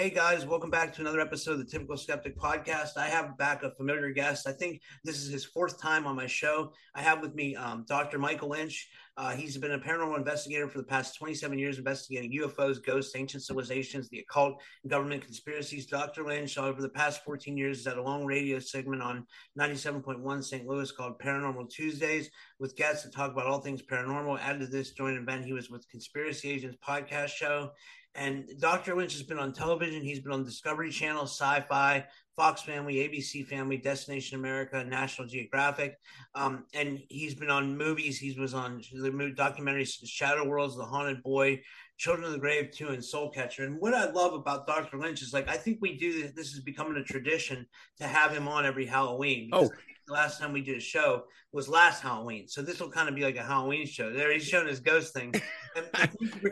Hey guys, welcome back to another episode of the Typical Skeptic Podcast. I have back a familiar guest. I think this is his fourth time on my show. I have with me um, Dr. Michael Lynch. Uh, he's been a paranormal investigator for the past 27 years, investigating UFOs, ghosts, ancient civilizations, the occult, government conspiracies. Dr. Lynch, over the past 14 years, has had a long radio segment on 97.1 St. Louis called Paranormal Tuesdays with guests to talk about all things paranormal. Added to this joint event, he was with Conspiracy Agents podcast show and Dr. Lynch has been on television. He's been on Discovery Channel, SyFy, Fox Family, ABC Family, Destination America, National Geographic. Um, and he's been on movies. He was on the documentaries Shadow Worlds, The Haunted Boy, Children of the Grave 2, and Soul Catcher. And what I love about Dr. Lynch is like, I think we do this, this is becoming a tradition to have him on every Halloween. Oh, the last time we did a show was last Halloween. So this will kind of be like a Halloween show. There he's showing his ghost thing. And,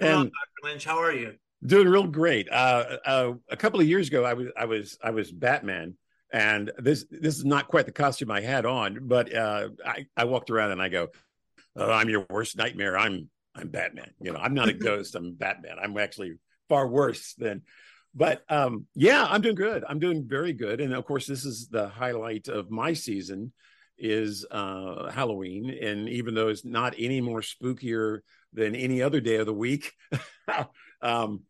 and, on, Dr. Lynch. How are you? Doing real great. Uh, uh, a couple of years ago, I was I was I was Batman, and this this is not quite the costume I had on, but uh, I I walked around and I go, oh, "I'm your worst nightmare. I'm I'm Batman. You know, I'm not a ghost. I'm Batman. I'm actually far worse than." But um, yeah, I'm doing good. I'm doing very good, and of course, this is the highlight of my season is uh, Halloween, and even though it's not any more spookier than any other day of the week. um,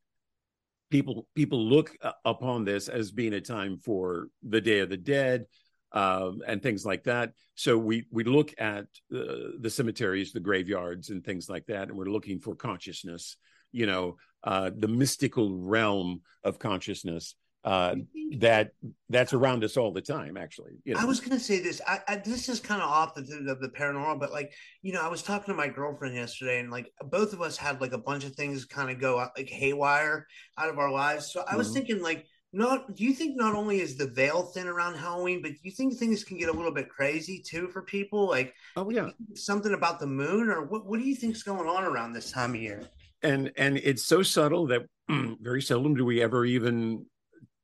people people look uh, upon this as being a time for the Day of the Dead um, and things like that. So we we look at uh, the cemeteries, the graveyards, and things like that, and we're looking for consciousness. You know, uh, the mystical realm of consciousness uh, that that's around us all the time. Actually, you know? I was going to say this. I, I, this is kind of off the, the the paranormal, but like you know, I was talking to my girlfriend yesterday, and like both of us had like a bunch of things kind of go out, like haywire out of our lives. So I was mm-hmm. thinking like. Not do you think not only is the veil thin around Halloween, but do you think things can get a little bit crazy too for people? Like, oh yeah, something about the moon, or what? What do you think's going on around this time of year? And and it's so subtle that very seldom do we ever even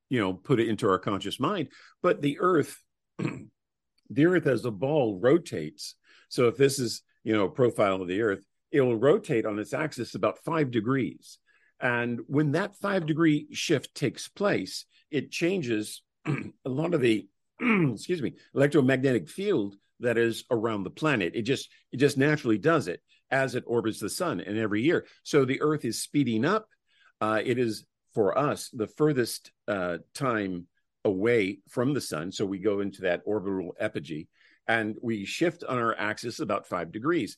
you know put it into our conscious mind. But the earth the earth as a ball rotates. So if this is you know a profile of the earth it will rotate on its axis about five degrees. And when that five degree shift takes place it changes a lot of the excuse me electromagnetic field that is around the planet. It just it just naturally does it as it orbits the sun and every year. So the earth is speeding up. Uh, it is for us the furthest uh, time away from the sun. So we go into that orbital apogee and we shift on our axis about five degrees.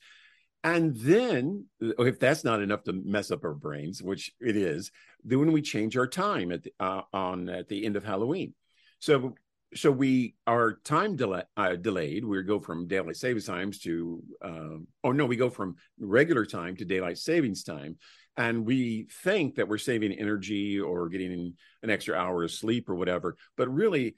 And then, if that's not enough to mess up our brains, which it is, then we change our time at the, uh, on at the end of Halloween, so so we are time delay, uh, delayed. We go from daylight savings times to uh, oh no, we go from regular time to daylight savings time, and we think that we're saving energy or getting an extra hour of sleep or whatever but really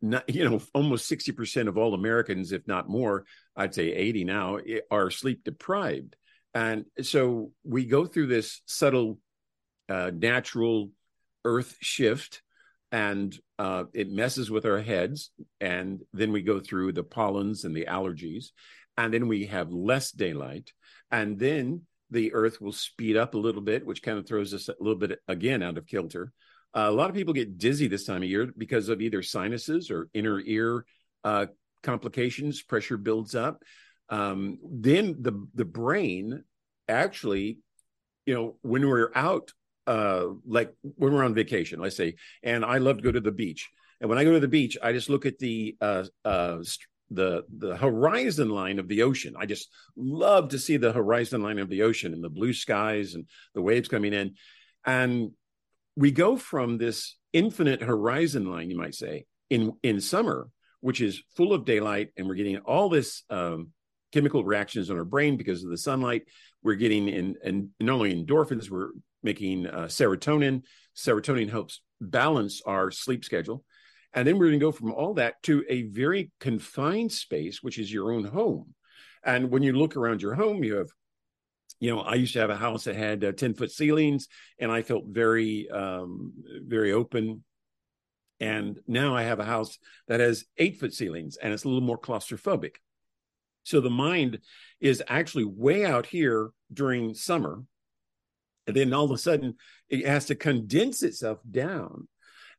not, you know almost 60% of all americans if not more i'd say 80 now are sleep deprived. And so we go through this subtle uh, natural earth shift and uh, it messes with our heads and then we go through the pollens and the allergies and then we have less daylight and then the earth will speed up a little bit, which kind of throws us a little bit again out of kilter. Uh, a lot of people get dizzy this time of year because of either sinuses or inner ear uh, complications. Pressure builds up. Um, then the the brain actually, you know, when we're out uh, like when we're on vacation, let's say, and I love to go to the beach. And when I go to the beach, I just look at the uh, uh, the the horizon line of the ocean. I just love to see the horizon line of the ocean and the blue skies and the waves coming in. And we go from this infinite horizon line, you might say, in in summer, which is full of daylight, and we're getting all this um, chemical reactions in our brain because of the sunlight. We're getting in and not only endorphins, we're making uh, serotonin. Serotonin helps balance our sleep schedule. And then we're going to go from all that to a very confined space, which is your own home. And when you look around your home, you have, you know, I used to have a house that had uh, 10 foot ceilings and I felt very, um, very open. And now I have a house that has eight foot ceilings and it's a little more claustrophobic. So the mind is actually way out here during summer. And then all of a sudden it has to condense itself down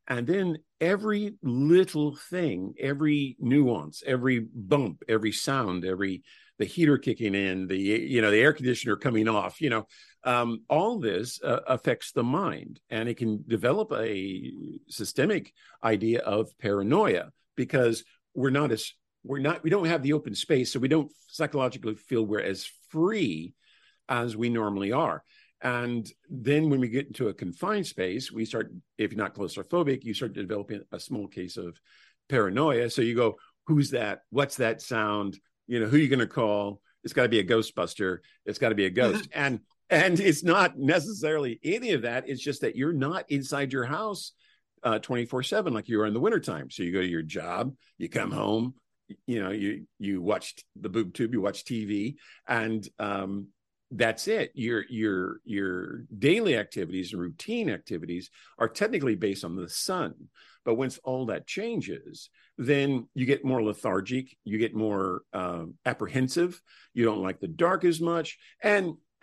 and then every little thing, every nuance, every bump, every sound, every the heater kicking in, the you know the air conditioner coming off, you know, um, all this uh, affects the mind, and it can develop a systemic idea of paranoia because we're not as we're not we don't have the open space, so we don't psychologically feel we're as free as we normally are. And then when we get into a confined space, we start, if you're not claustrophobic, you start developing a small case of paranoia. So you go, who's that? What's that sound? You know, who are you going to call? It's got to be a Ghostbuster. It's got to be a ghost. and and it's not necessarily any of that. It's just that you're not inside your house uh, 24 7 like you are in the wintertime. So you go to your job, you come home, you know, you you watch the boob tube, you watch TV, and um, that's it. Your your your daily activities and routine activities are technically based on the sun. But once all that changes then you get more lethargic you get more um, apprehensive you don't like the dark as much. And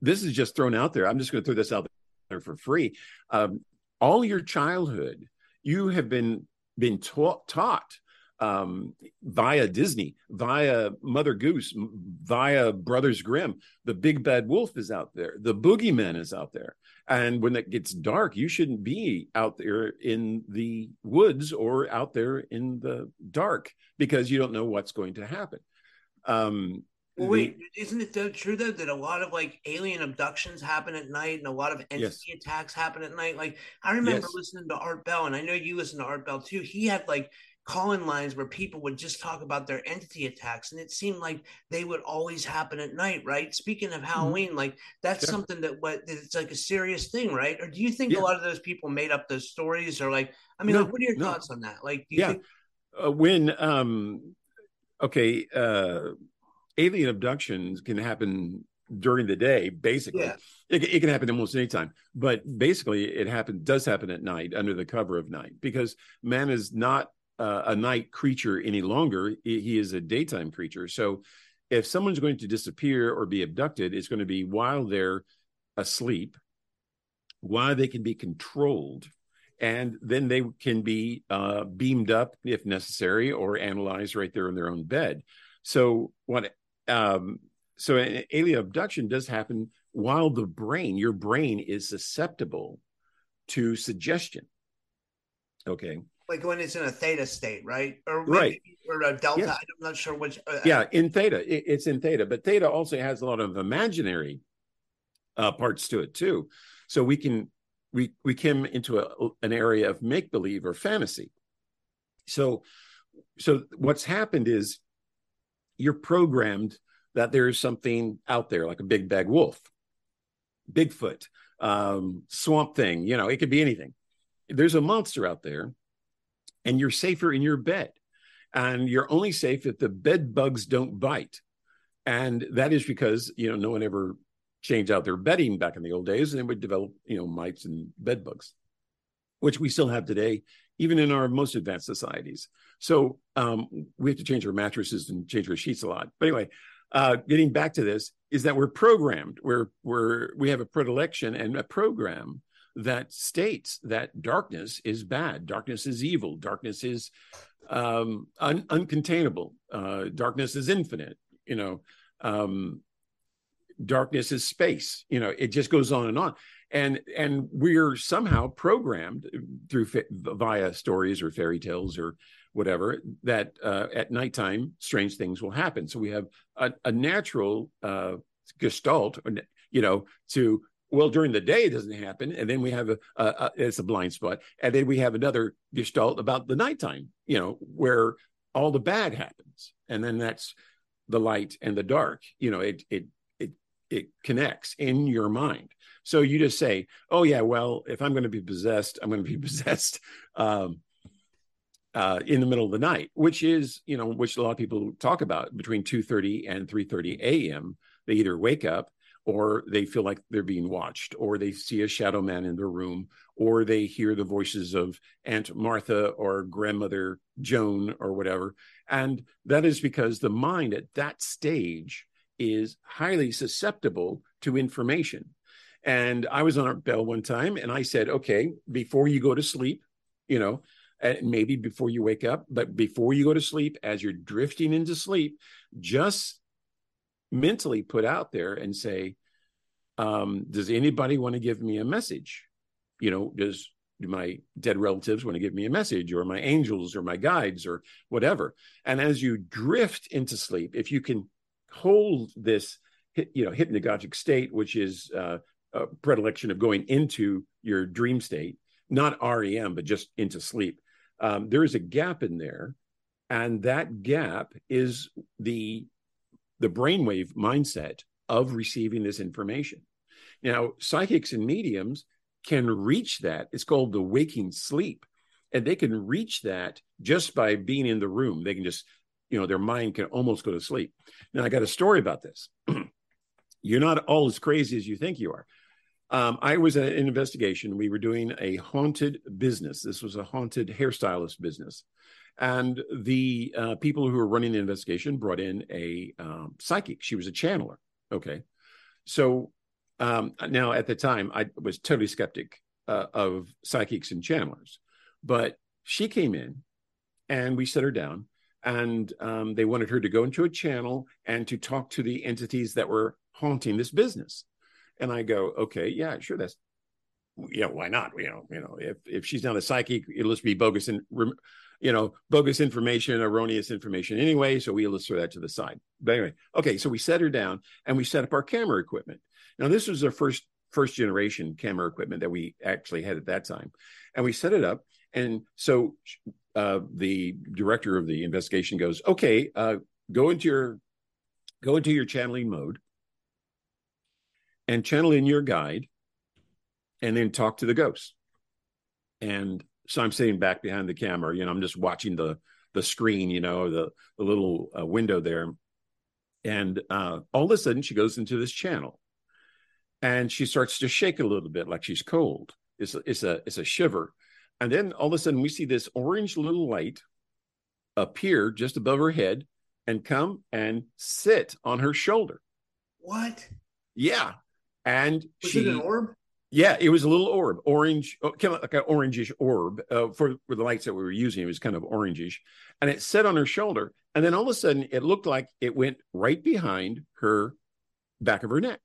this is just thrown out there. I'm just going to throw this out there for free. Um, all your childhood you have been been taught taught um, via Disney, via Mother Goose, via Brothers Grimm. The big bad wolf is out there. The boogeyman is out there. And when it gets dark, you shouldn't be out there in the woods or out there in the dark because you don't know what's going to happen. Um, well, wait, the, isn't it though, true though that a lot of like alien abductions happen at night and a lot of entity yes. attacks happen at night? Like I remember yes. listening to Art Bell, and I know you listen to Art Bell too. He had like call-in lines where people would just talk about their entity attacks and it seemed like they would always happen at night right speaking of mm-hmm. halloween mm-hmm. like that's yeah. something that what it's like a serious thing right or do you think yeah. a lot of those people made up those stories or like i mean no, like what are your no. thoughts on that like yeah think- uh, when um okay uh alien abductions can happen during the day basically yeah. it, it, can happen almost any time but basically it happen does happen at night under the cover of night because man is not uh, a night creature any longer. He is a daytime creature. So if someone's going to disappear or be abducted, it's going to be while they're asleep, while they can be controlled, and then they can be uh, beamed up if necessary or analyzed right there in their own bed. So what? Um, so an alien abduction does happen while the brain, your brain, is susceptible to suggestion. Okay like when it's in a theta state, right? Or right. Or a delta. Yes. I'm not sure which. Uh, yeah, in theta, it's in theta, but theta also has a lot of imaginary uh, parts to it too. So we can we we come into a, an area of make believe or fantasy. So so what's happened is you're programmed that there is something out there like a big bag wolf, Bigfoot, um, swamp thing. You know, it could be anything. There's a monster out there and you're safer in your bed. And you're only safe if the bed bugs don't bite. And that is because, you know, no one ever changed out their bedding back in the old days and they would develop, you know, mites and bed bugs, which we still have today, even in our most advanced societies. So um, we have to change our mattresses and change our sheets a lot. But anyway, uh, getting back to this is that we're programmed. We're we're we have a predilection and a program that states that darkness is bad, darkness is evil, darkness is um, un- uncontainable, uh, darkness is infinite. You know, um, darkness is space. You know, it just goes on and on. And and we're somehow programmed through via stories or fairy tales or whatever that uh, at nighttime strange things will happen. So we have a, a natural uh, gestalt, you know, to well during the day it doesn't happen, and then we have a, a, a it's a blind spot, and then we have another gestalt about the nighttime, you know, where all the bad happens, and then that's the light and the dark. You know, it it it it connects in your mind. So you just say, "Oh yeah, well, if I'm going to be possessed, I'm going to be possessed." Um, uh, in the middle of the night, which is, you know, which a lot of people talk about between 2.30 and 3.30 a.m. They either wake up or they feel like they're being watched or they see a shadow man in their room or they hear the voices of Aunt Martha or grandmother Joan or whatever. And that is because the mind at that stage is highly susceptible to information. And I was on Art Bell one time and I said, okay, before you go to sleep, you know, eh, maybe before you wake up, but before you go to sleep, as you're drifting into sleep, just mentally put out there and say, um, does anybody want to give me a message? You know, does do my dead relatives want to give me a message or my angels or my guides or whatever? And as you drift into sleep, if you can hold this, you know, hypnagogic state, which is uh, a predilection of going into your dream state, not REM, but just into sleep um, there is a gap in there, and that gap is the the brainwave mindset of receiving this information. Now, psychics and mediums can reach that. It's called the waking sleep, and they can reach that just by being in the room. They can just, you know, their mind can almost go to sleep. Now, I got a story about this. You're not all as crazy as you think you are. Um, I was at an investigation. We were doing a haunted business. This was a haunted hairstylist business. And the uh, people who were running the investigation brought in a um, psychic. She was a channeler. Okay. So um, now at the time, I was totally skeptic uh, of psychics and channelers. But she came in and we set her down and um, they wanted her to go into a channel and to talk to the entities that were haunting this business. And I go, okay, yeah, sure, that's yeah, why not? You know, you know, if if she's not a psychic, it'll just be bogus and you know, bogus information, erroneous information anyway. So we will throw that to the side. But anyway, okay, so we set her down and we set up our camera equipment. Now this was our first first generation camera equipment that we actually had at that time, and we set it up. And so uh, the director of the investigation goes, okay, uh, go into your go into your channeling mode and channel in your guide and then talk to the ghost. And so I'm sitting back behind the camera, you know, I'm just watching the the screen, you know, the the little uh, window there. And uh, all of a sudden, she goes into this channel, and she starts to shake a little bit, like she's cold. It's a, it's a it's a shiver, and then all of a sudden, we see this orange little light appear just above her head and come and sit on her shoulder. What? Yeah, and was she, it an orb? Yeah, it was a little orb, orange, oh, kind of like an orangish orb uh, for, for the lights that we were using. It was kind of orangish, and it set on her shoulder. And then all of a sudden, it looked like it went right behind her back of her neck.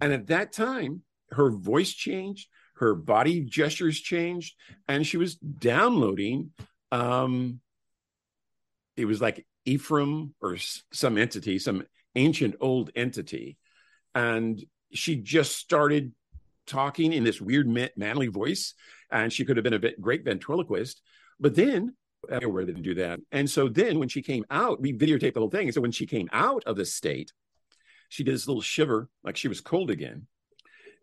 And at that time, her voice changed, her body gestures changed, and she was downloading. Um, it was like Ephraim or some entity, some ancient old entity, and she just started talking in this weird manly voice, and she could have been a great ventriloquist. But then, where they didn't do that. And so then, when she came out, we videotaped the whole thing. so when she came out of the state, she did this little shiver, like she was cold again.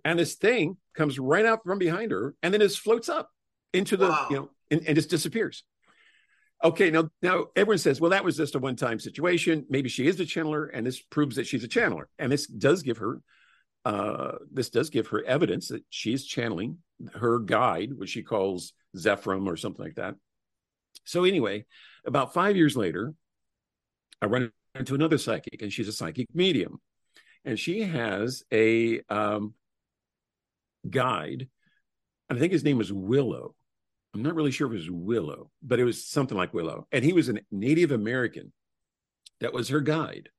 And this thing comes right out from behind her, and then it floats up into the, wow. you know, and, and just disappears. Okay, now now everyone says, well, that was just a one-time situation. Maybe she is a channeler, and this proves that she's a channeler. And this does give her uh, this does give her evidence that she's channeling her guide, which she calls Zephram or something like that. So, anyway, about five years later, I run into another psychic, and she's a psychic medium. And she has a um, guide, And I think his name was Willow. I'm not really sure if it was Willow, but it was something like Willow. And he was a Native American that was her guide.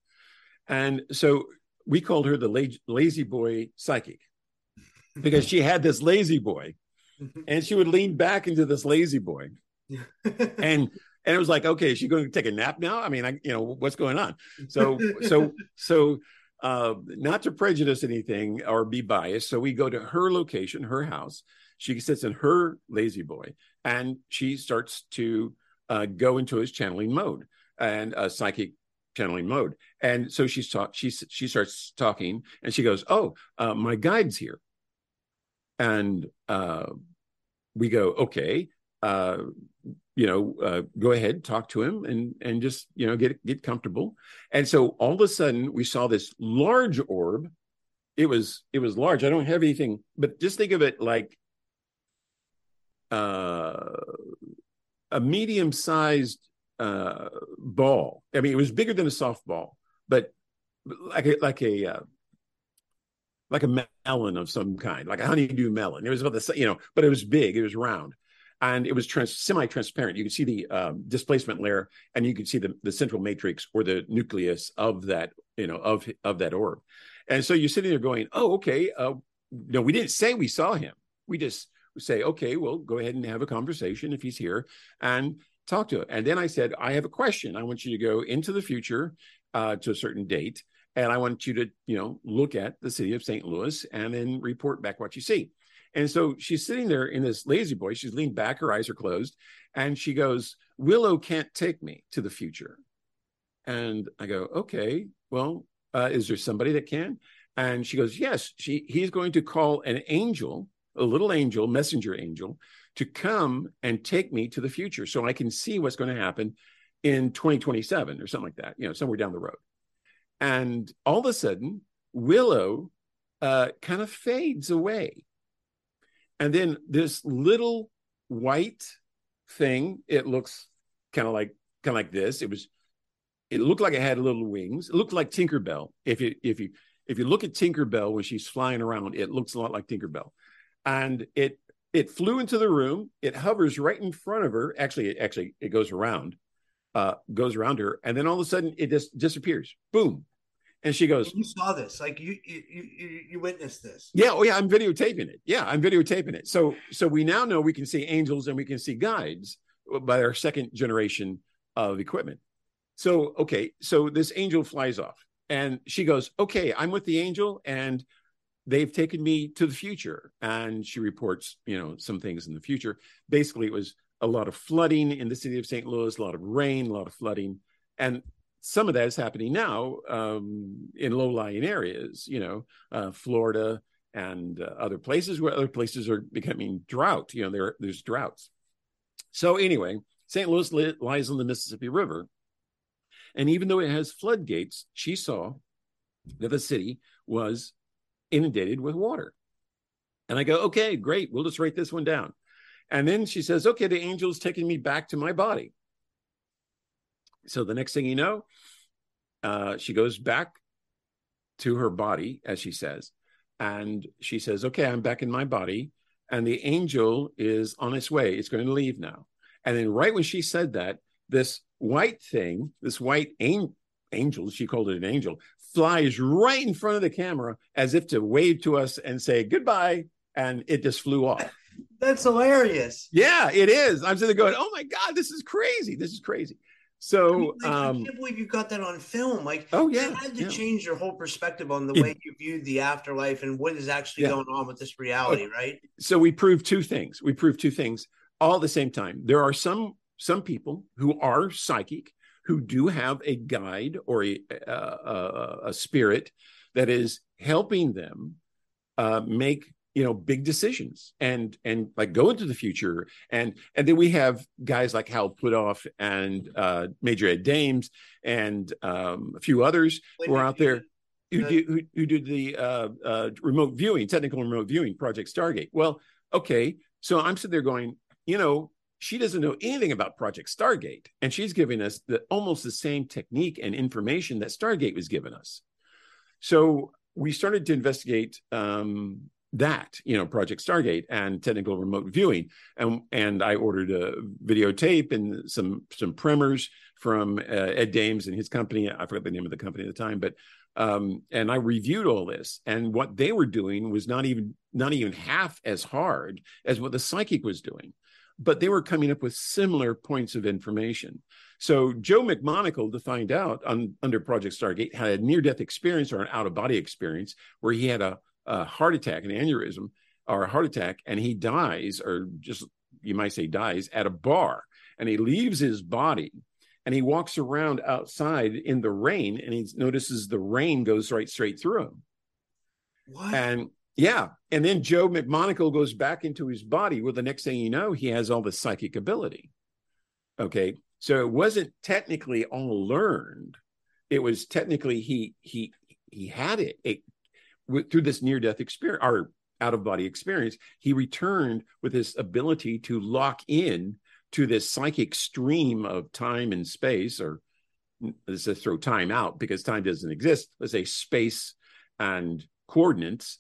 And so we called her the la- La-Z-Boy psychic because she had this La-Z-Boy and she would lean back into this La-Z-Boy. And and it was like okay is she going to take a nap now? I mean i you know what's going on? So so so uh not to prejudice anything or be biased so we go to her location her house. She sits in her La-Z-Boy and she starts to uh, go into his channeling mode. And a psychic channeling mode. And so she's talk she she starts talking and she goes oh uh, my guide's here. And uh, we go okay uh, you know uh, go ahead talk to him and and just you know get get comfortable. And so all of a sudden we saw this large orb. It was it was large. I don't have anything but just think of it like uh, a medium sized uh, ball i mean it was bigger than a softball but like a like a uh, like a melon of some kind, like a honeydew melon. It was about the you know, but it was big, it was round, and it was trans- semi-transparent. You could see the um, displacement layer, and you could see the the central matrix or the nucleus of that you know of of that orb. And so you're sitting there going, "Oh, okay." Uh, no, we didn't say we saw him. We just say, "Okay, well, go ahead and have a conversation if he's here, and talk to it. And then I said, "I have a question. I want you to go into the future uh, to a certain date." and I want you to, you know, look at the city of St. Louis and then report back what you see. And so she's sitting there in this La-Z-Boy. She's leaned back, her eyes are closed, and she goes, "Willow can't take me to the future." And I go, "Okay, well, uh, is there somebody that can?" And she goes, "Yes, she he's going to call an angel, a little angel, messenger angel, to come and take me to the future, so I can see what's going to happen in 2027 or something like that, you know, somewhere down the road." And all of a sudden, Willow uh, kind of fades away. And then this little white thing, it looks kind of like kind of like this. It was it looked like it had little wings. It looked like Tinkerbell. If you if you if you look at Tinkerbell when she's flying around, it looks a lot like Tinkerbell. And it it flew into the room. It hovers right in front of her. Actually, actually it goes around, uh, goes around her, and then all of a sudden it just disappears. Boom. And she goes, "You saw this, like you you you, you witnessed this." Yeah, oh yeah, I'm videotaping it. Yeah, I'm videotaping it. So so we now know we can see angels and we can see guides by our second generation of equipment. So okay, so this angel flies off, and she goes, "Okay, I'm with the angel, and they've taken me to the future." And she reports, you know, some things in the future. Basically, it was a lot of flooding in the city of St. Louis, a lot of rain, a lot of flooding, and some of that is happening now um, in low-lying areas, you know, uh, Florida and uh, other places where other places are becoming drought. You know, there there's droughts. So anyway, St. Louis li- lies on the Mississippi River, and even though it has floodgates, she saw that the city was inundated with water. And I go, okay, great, we'll just write this one down. And then she says, okay, the angel's taking me back to my body. So the next thing you know, uh, she goes back to her body, as she says, and she says, "Okay, I'm back in my body." And the angel is on its way; it's going to leave now. And then, right when she said that, this white thing, this white an- angel, she called it an angel, flies right in front of the camera as if to wave to us and say goodbye, and it just flew off. That's hilarious. Yeah, it is. I'm sitting there going, "Oh my god, this is crazy! This is crazy." So I, mean, like, um, I can't believe you got that on film. Like, oh yeah, you had to yeah. change your whole perspective on the way you viewed the afterlife and what is actually Yeah. going on with this reality, right? so we proved two things. We proved two things all at the same time. There are some some people who are psychic who do have a guide or a a, a, a spirit that is helping them uh, make you know big decisions and and like go into the future and and then we have guys like Hal Puthoff and uh, Major Ed Dames and um, a few others who are out there who, do, who, who did the uh, uh, remote viewing, technical remote viewing, Project Stargate. Well, okay, so I'm sitting there going, you know, she doesn't know anything about Project Stargate, and she's giving us the almost the same technique and information that Stargate was giving us. So we started to investigate um, that, you know, Project Stargate and technical remote viewing, and and I ordered a videotape and some some primers from uh, Ed Dames and his company. I forgot the name of the company at the time, but Um, and I reviewed all this, and what they were doing was not even not even half as hard as what the psychic was doing, but they were coming up with similar points of information. So Joe McMoneagle, to find out on, under Project Stargate, had a near death experience or an out of body experience where he had a, a heart attack, an aneurysm, or a heart attack, and he dies, or just you might say dies, at a bar, and he leaves his body and he walks around outside in the rain and he notices the rain goes right straight through him. What? And yeah. And then Joe McMoneagle goes back into his body. Well, the next thing you know, he has all the psychic ability. Okay. So it wasn't technically all learned. It was technically he he he had it, it through this near death experience or out of body experience. He returned with his ability to lock in to this psychic stream of time and space, or let's just throw time out because time doesn't exist. Let's say space and coordinates.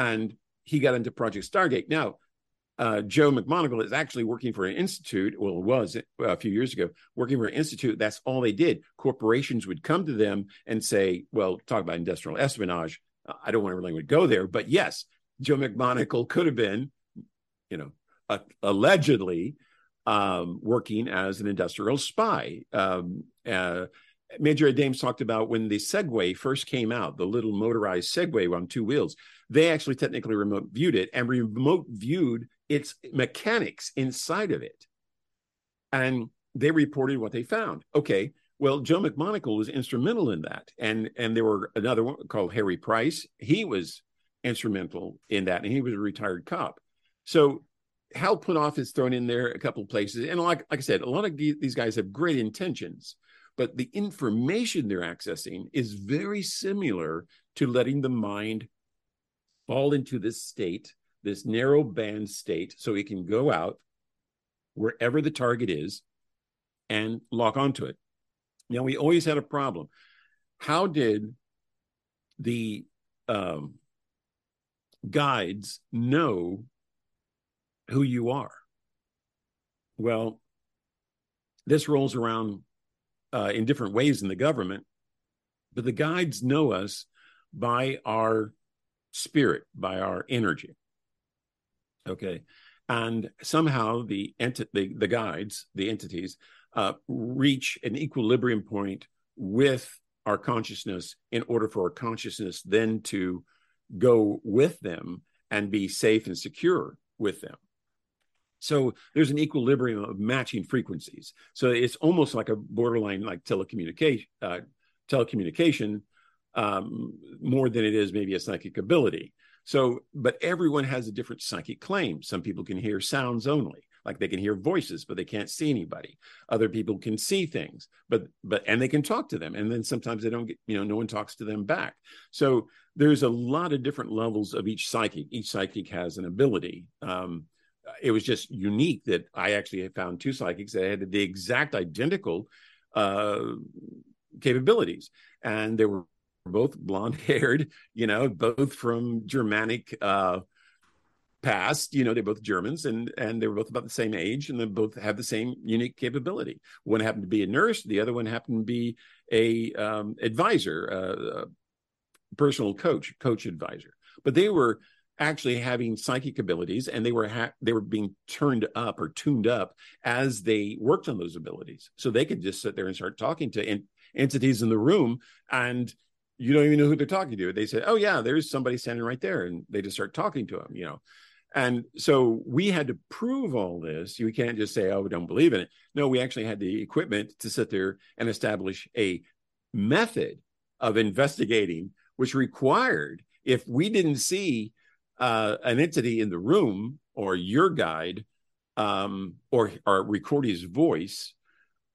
And he got into Project Stargate. Now, uh, Joe McMoneagle is actually working for an institute. Well, it was a few years ago working for an institute. That's all they did. Corporations would come to them and say, "Well, talk about industrial espionage." I don't want everyone would go there, but yes, Joe McMoneagle could have been, you know, uh, allegedly um, working as an industrial spy. Um, uh, Major Dames talked about when the Segway first came out, the little motorized Segway on two wheels. They actually technically remote viewed it and remote viewed its mechanics inside of it. And they reported what they found. Okay, well, Joe McMoneagle was instrumental in that. And and there were another one called Harry Price. He was instrumental in that, and he was a retired cop. So Hal Puthoff is thrown in there a couple places. And like, like I said, a lot of these guys have great intentions, but the information they're accessing is very similar to letting the mind fall into this state, this narrow band state, so it can go out wherever the target is and lock onto it. Now, we always had a problem. How did the um, guides know who you are. Well, this rolls around uh, in different ways in the government, but the guides know us by our spirit, by our energy. Okay. And somehow the, enti- the, the guides, the entities, uh, reach an equilibrium point with our consciousness in order for our consciousness then to go with them and be safe and secure with them. So there's an equilibrium of matching frequencies. So it's almost like a borderline like telecommunication, uh, telecommunication um, more than it is maybe a psychic ability. So, but everyone has a different psychic claim. Some people can hear sounds only, like they can hear voices, but they can't see anybody. Other people can see things, but but and they can talk to them. And then sometimes they don't get, you know, no one talks to them back. So there's a lot of different levels of each psychic. Each psychic has an ability. Um, it was just unique that I actually found two psychics that had the exact identical uh, capabilities, and they were both blonde haired, you know, both from Germanic uh, past, you know, they're both Germans, and and they were both about the same age, and they both have the same unique capability. One happened to be a nurse, the other one happened to be a um, advisor, uh, a personal coach, coach advisor. But they were actually having psychic abilities and they were ha- they were being turned up or tuned up as they worked on those abilities so they could just sit there and start talking to en- entities in the room and you don't even know who they're talking to. They say oh yeah there's somebody standing right there and they just start talking to them you know. And so we had to prove all this. You can't just say oh we don't believe in it. No we actually had the equipment to sit there and establish a method of investigating which required if we didn't see uh, an entity in the room or your guide um, or, or record his voice,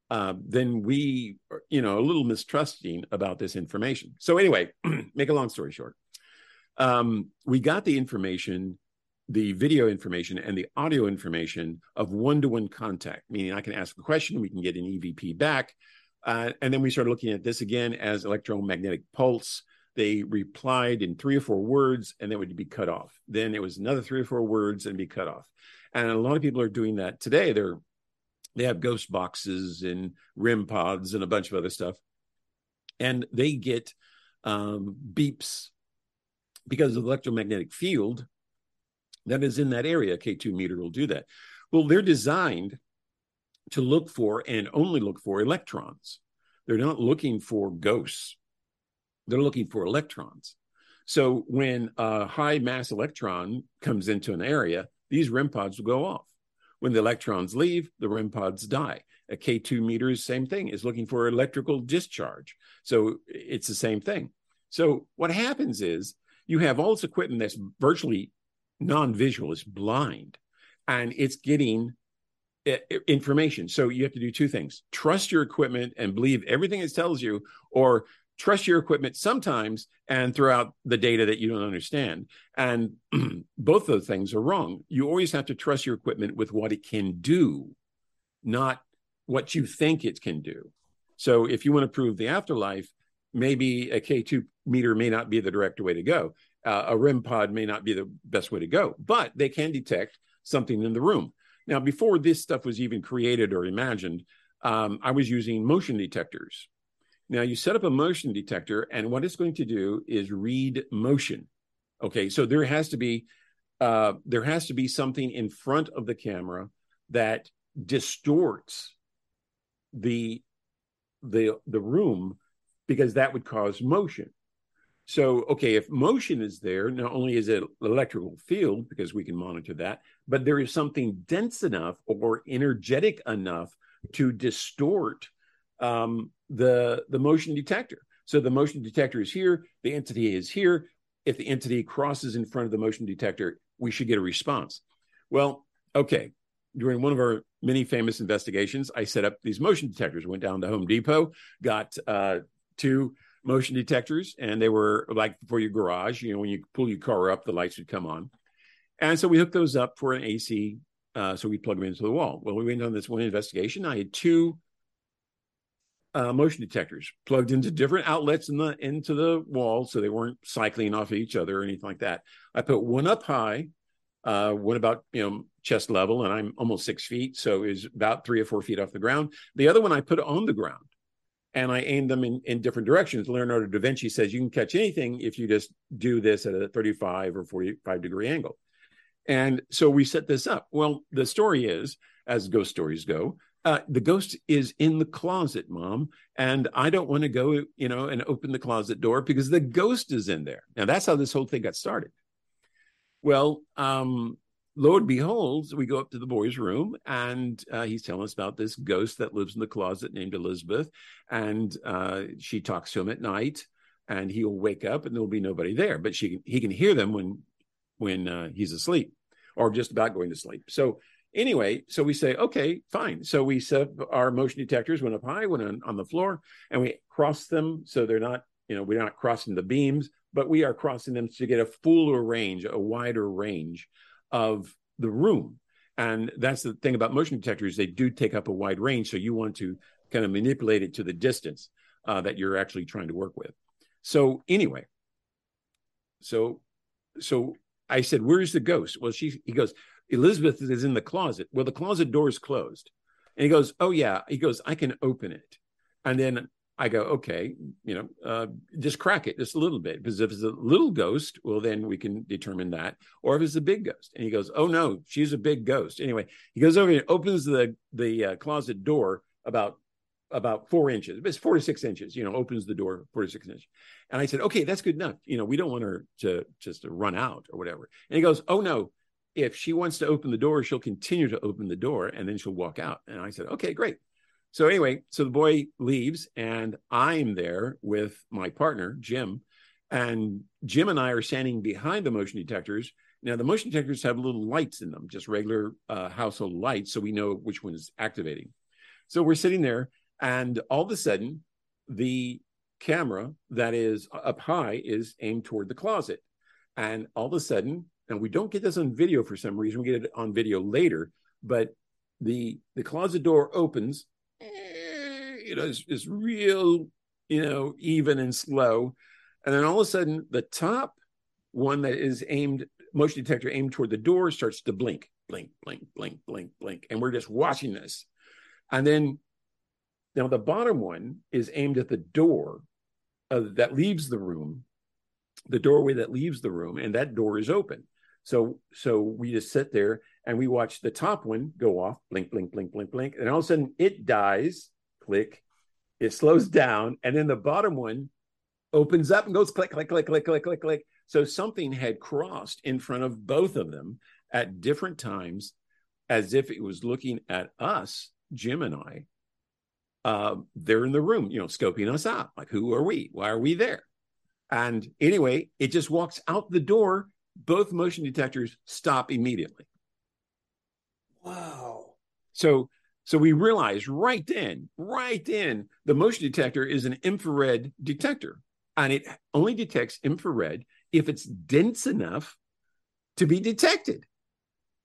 uh, then we, are, you know, a little mistrusting about this information. So anyway, make a long story short, um, we got the information, the video information and the audio information of one-to-one contact, meaning I can ask a question, we can get an EVP back, uh, and then we started looking at this again as electromagnetic pulse they replied in three or four words and then would be cut off. Then it was another three or four words and be cut off. And a lot of people are doing that today. They're they have ghost boxes and REM pods and a bunch of other stuff. And they get um, beeps because of the electromagnetic field that is in that area. K2 meter will do that. Well, they're designed to look for and only look for electrons. They're not looking for ghosts. They're looking for electrons. So when a high mass electron comes into an area, these REM pods will go off. When the electrons leave, the REM pods die. A K2 meter is same thing, is looking for electrical discharge. So it's the same thing. So what happens is you have all this equipment that's virtually non-visual, it's blind, and it's getting uh, information. So you have to do two things: trust your equipment and believe everything it tells you, or trust your equipment sometimes and throw out the data that you don't understand. And both those things are wrong. You always have to trust your equipment with what it can do, not what you think it can do. So if you want to prove the afterlife, maybe a K2 meter may not be the direct way to go. Uh, a REM pod may not be the best way to go, but they can detect something in the room. Now, before this stuff was even created or imagined, um, I was using motion detectors. Now, you set up a motion detector, and what it's going to do is read motion. Okay, so there has to be uh, there has to be something in front of the camera that distorts the the the room because that would cause motion. So, okay, if motion is there, not only is it electrical field because we can monitor that, but there is something dense enough or energetic enough to distort um, the the motion detector. So the motion detector is here, the entity is here. If the entity crosses in front of the motion detector, we should get a response. Well, okay. During one of our many famous investigations, I set up these motion detectors. Went down to Home Depot, got uh, two motion detectors, and they were like for your garage. You know, when you pull your car up, the lights would come on. And so we hooked those up for an AC. Uh, so we plug them into the wall. Well, we went on this one investigation. I had two uh, motion detectors plugged into different outlets in the into the wall, so they weren't cycling off of each other or anything like that. I put one up high, uh, one about you know chest level, and I'm almost six feet, so is about three or four feet off the ground. The other one I put on the ground, and I aimed them in, in different directions. Leonardo da Vinci says you can catch anything if you just do this at a 35 or 45 degree angle. And so we set this up. Well, the story is, as ghost stories go, uh, the ghost is in the closet, mom, and I don't want to go, you know, and open the closet door because the ghost is in there. Now that's how this whole thing got started. Well, um, lo and behold, we go up to the boy's room, and uh, he's telling us about this ghost that lives in the closet named Elizabeth, and uh, she talks to him at night, and he'll wake up, and there'll be nobody there, but she he can hear them when when uh, he's asleep or just about going to sleep. So Anyway, so we say, okay, fine. So we set our motion detectors, went up high, went on, on the floor, and we cross them so they're not, you know, we're not crossing the beams, but we are crossing them to get a fuller range, a wider range of the room. And that's the thing about motion detectors, they do take up a wide range. So you want to kind of manipulate it to the distance uh, that you're actually trying to work with. So anyway, so so I said, "Where's the ghost?" Well, she he goes, Elizabeth is in the closet. Well, the closet door is closed. And he goes, Oh, yeah. He goes, I can open it. And then I go, Okay, you know, uh, just crack it just a little bit. Because if it's a little ghost, well, then we can determine that. Or if it's a big ghost. And he goes, Oh, no, she's a big ghost. Anyway, he goes over and opens the, the uh, closet door about about four inches. It's four to six inches, you know, opens the door four to six inches. And I said, okay, that's good enough. You know, we don't want her to just to run out or whatever. And he goes, oh no, if she wants to open the door, she'll continue to open the door and then she'll walk out. And I said, okay, great. So anyway, so the boy leaves and I'm there with my partner, Jim. And Jim and I are standing behind the motion detectors. Now, the motion detectors have little lights in them, just regular uh, household lights, so we know which one is activating. So we're sitting there, and all of a sudden, the camera that is up high is aimed toward the closet. And all of a sudden, and we don't get this on video for some reason. We get it on video later, but the the closet door opens. Eh, you know, it's, it's real, you know, even and slow, and then all of a sudden, the top one that is aimed motion detector aimed toward the door starts to blink, blink, blink, blink, blink, blink, and we're just watching this, and then now the bottom one is aimed at the door that leaves the room, the doorway that leaves the room, and that door is open. So so we just sit there and we watch the top one go off, blink, blink, blink, blink, blink, and all of a sudden it dies, click, it slows down, and then the bottom one opens up and goes click, click, click, click, click, click, click. So something had crossed in front of both of them at different times, as if it was looking at us, Jim and I. Uh, they're in the room, you know, scoping us out. Like, who are we? Why are we there? And anyway, it just walks out the door. Both motion detectors stop immediately. Wow. So so we realized right then, right then, the motion detector is an infrared detector, and it only detects infrared if it's dense enough to be detected.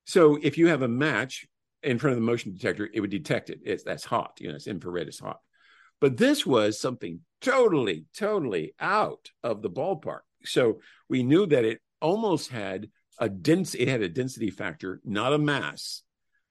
So if you have a match in front of the motion detector, it would detect it. It's that's hot. You know, it's infrared is hot. But this was something totally, totally out of the ballpark. So we knew that it almost had a dense, it had a density factor, not a mass,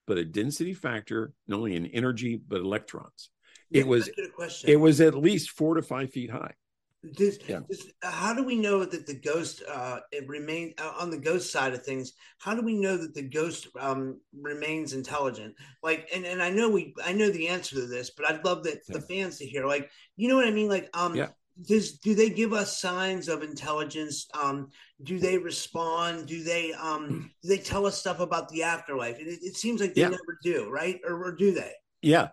but a density factor, not only in energy, but electrons. Yeah, it was a question. it was at least four to five feet high. This, Yeah. this, how do we know that the ghost uh, it remains uh, on the ghost side of things? How do we know that the ghost um, remains intelligent? Like, and, and I know we I know the answer to this, but I'd love that the fans to hear. Like, you know what I mean? Like, um, Yeah. Does do they give us signs of intelligence? Um, do they respond? Do they um do they tell us stuff about the afterlife? It, it seems like they Yeah. never do, right? Or, or do they? Yeah,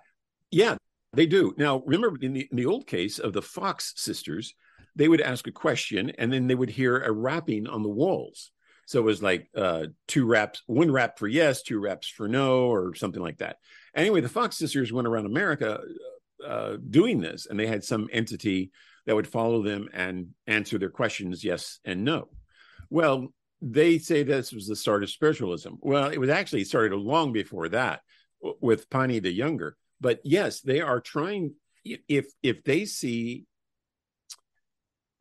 yeah, they do. Now, remember in the in the old case of the Fox sisters, they would ask a question and then they would hear a rapping on the walls. So it was like uh, two raps, one rap for yes, two raps for no, or something like that. Anyway, the Fox sisters went around America uh, doing this, and they had some entity that would follow them and answer their questions yes and no. Well, they say this was the start of spiritualism. Well, it was actually started long before that with Pliny the Younger. But yes, they are trying. If if they see,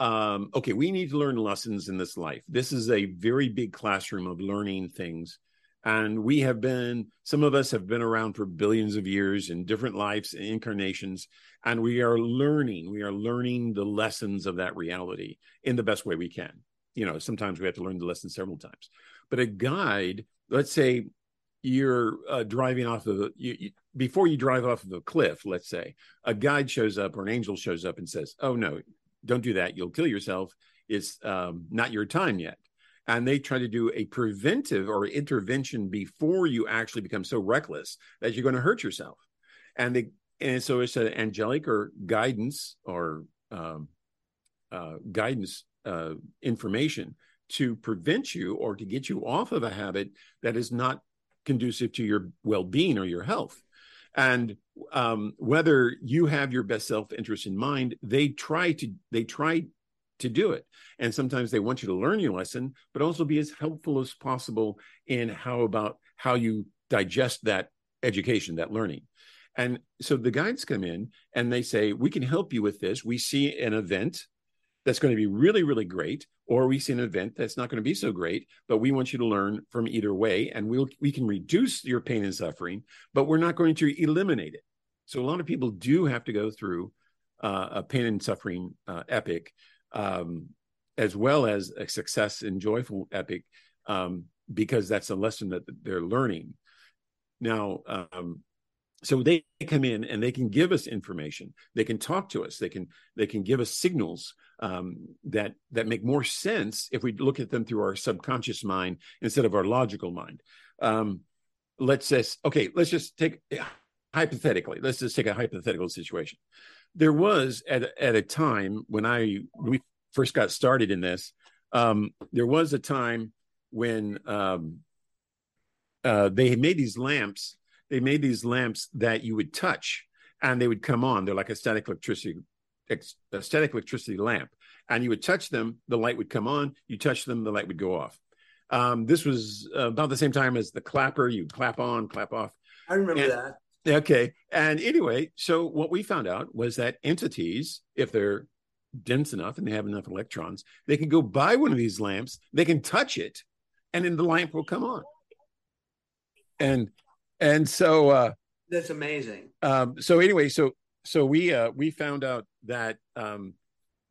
um, okay, we need to learn lessons in this life. This is a very big classroom of learning things, and we have been. Some of us have been around for billions of years in different lives and incarnations, and we are learning. We are learning the lessons of that reality in the best way we can. You know, sometimes we have to learn the lesson several times. But a guide, let's say you're uh, driving off of you, you, before you drive off of a cliff let's say a guide shows up or an angel shows up and says oh no don't do that you'll kill yourself it's um, not your time yet and they try to do a preventive or intervention before you actually become so reckless that you're going to hurt yourself. And they and so it's an angelic or guidance or um, uh, guidance uh, information to prevent you or to get you off of a habit that is not conducive to your well-being or your health. And um, whether you have your best self-interest in mind they try to they try to do it. And sometimes they want you to learn your lesson but also be as helpful as possible in how about how you digest that education that learning. And so the guides come in and they say we can help you with this. We see an event that's going to be really, really great, or we see an event that's not going to be so great, but we want you to learn from either way, and we'll we can reduce your pain and suffering, but we're not going to eliminate it. So a lot of people do have to go through uh, a pain and suffering uh, epic, um, as well as a success and joyful epic, um, because that's a lesson that they're learning. Now, um, so they come in and they can give us information. They can talk to us. They can they can give us signals um, that that make more sense if we look at them through our subconscious mind instead of our logical mind. Um, let's just okay let's just take hypothetically let's just take a hypothetical situation there was at, at a time when i when we first got started in this um, there was a time when um, uh, they had made these lamps they made these lamps that you would touch and they would come on. They're like a static electricity, a static electricity lamp. And you would touch them, the light would come on. You touch them, the light would go off. Um, this was about the same time as the clapper. You clap on, clap off. I remember And- that. Okay. And anyway, so what we found out was that entities, if they're dense enough and they have enough electrons, they can go buy one of these lamps, they can touch it, and then the lamp will come on. And and so uh That's amazing. um so anyway so so we uh we found out that um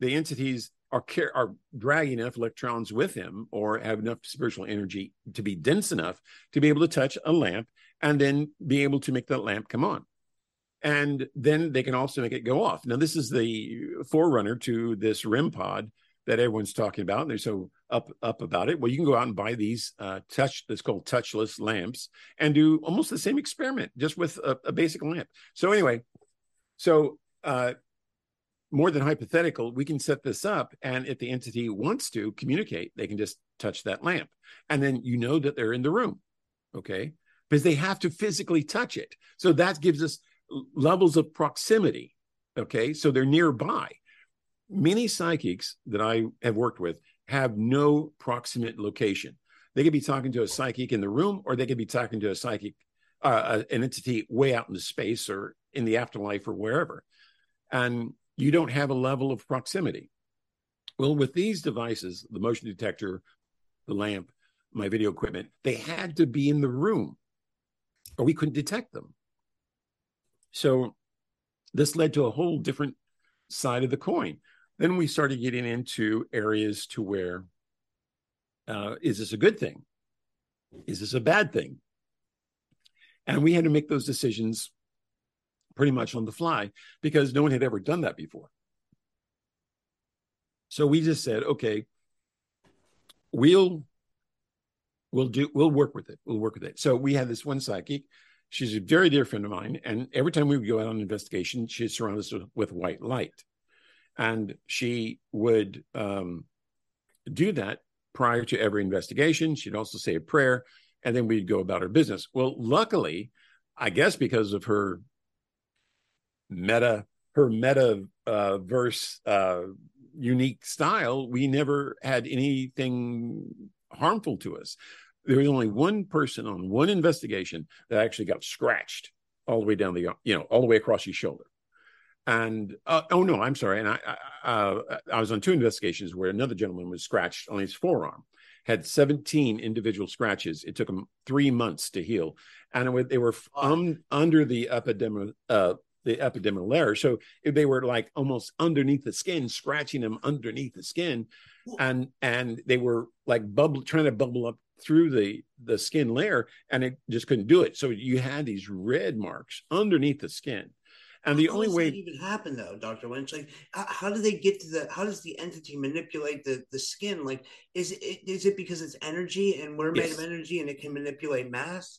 the entities are are dragging enough electrons with them or have enough spiritual energy to be dense enough to be able to touch a lamp and then be able to make that lamp come on and then they can also make it go off now this is the forerunner to this REM pod that everyone's talking about and they're so up up about it well you can go out and buy these uh, touch that's called touchless lamps and do almost the same experiment just with a, a basic lamp so anyway so uh, more than hypothetical, we can set this up. And if the entity wants to communicate, they can just touch that lamp. And then you know that they're in the room. Okay. Because they have to physically touch it. So that gives us levels of proximity. Okay. So they're nearby. Many psychics that I have worked with have no proximate location. They could be talking to a psychic in the room, or they could be talking to a psychic, uh, an entity way out into space or in the afterlife or wherever. And you don't have a level of proximity. Well, with these devices, the motion detector, the lamp, my video equipment, they had to be in the room or we couldn't detect them. So this led to a whole different side of the coin. Then we started getting into areas to where uh, is this a good thing? Is this a bad thing? And we had to make those decisions pretty much on the fly because no one had ever done that before. So we just said, okay, we'll we'll do we'll work with it. We'll work with it. So we had this one psychic. She's a very dear friend of mine, and every time we would go out on an investigation, she'd surround us with, white light, and she would um, do that prior to every investigation. She'd also say a prayer, and then we'd go about our business. Well, luckily, I guess because of her meta her meta uh, verse uh, unique style, we never had anything harmful to us. There was only one person on one investigation that actually got scratched all the way down the you know all the way across his shoulder. And uh, oh no, I'm sorry. And I I, uh, I was on two investigations where another gentleman was scratched on his forearm had 17 individual scratches. It took him three months to heal, and they were um, under the epidermal uh, the epidermal layer. So they were like almost underneath the skin, scratching them underneath the skin, and and they were like bubble trying to bubble up through the the skin layer, and it just couldn't do it. So you had these red marks underneath the skin. And the how only way that even happen though, Doctor Lynch, like how, how, do they get to the? How does the entity manipulate the the skin? Like, is it is it because it's energy and we're made yes. of energy and it can manipulate mass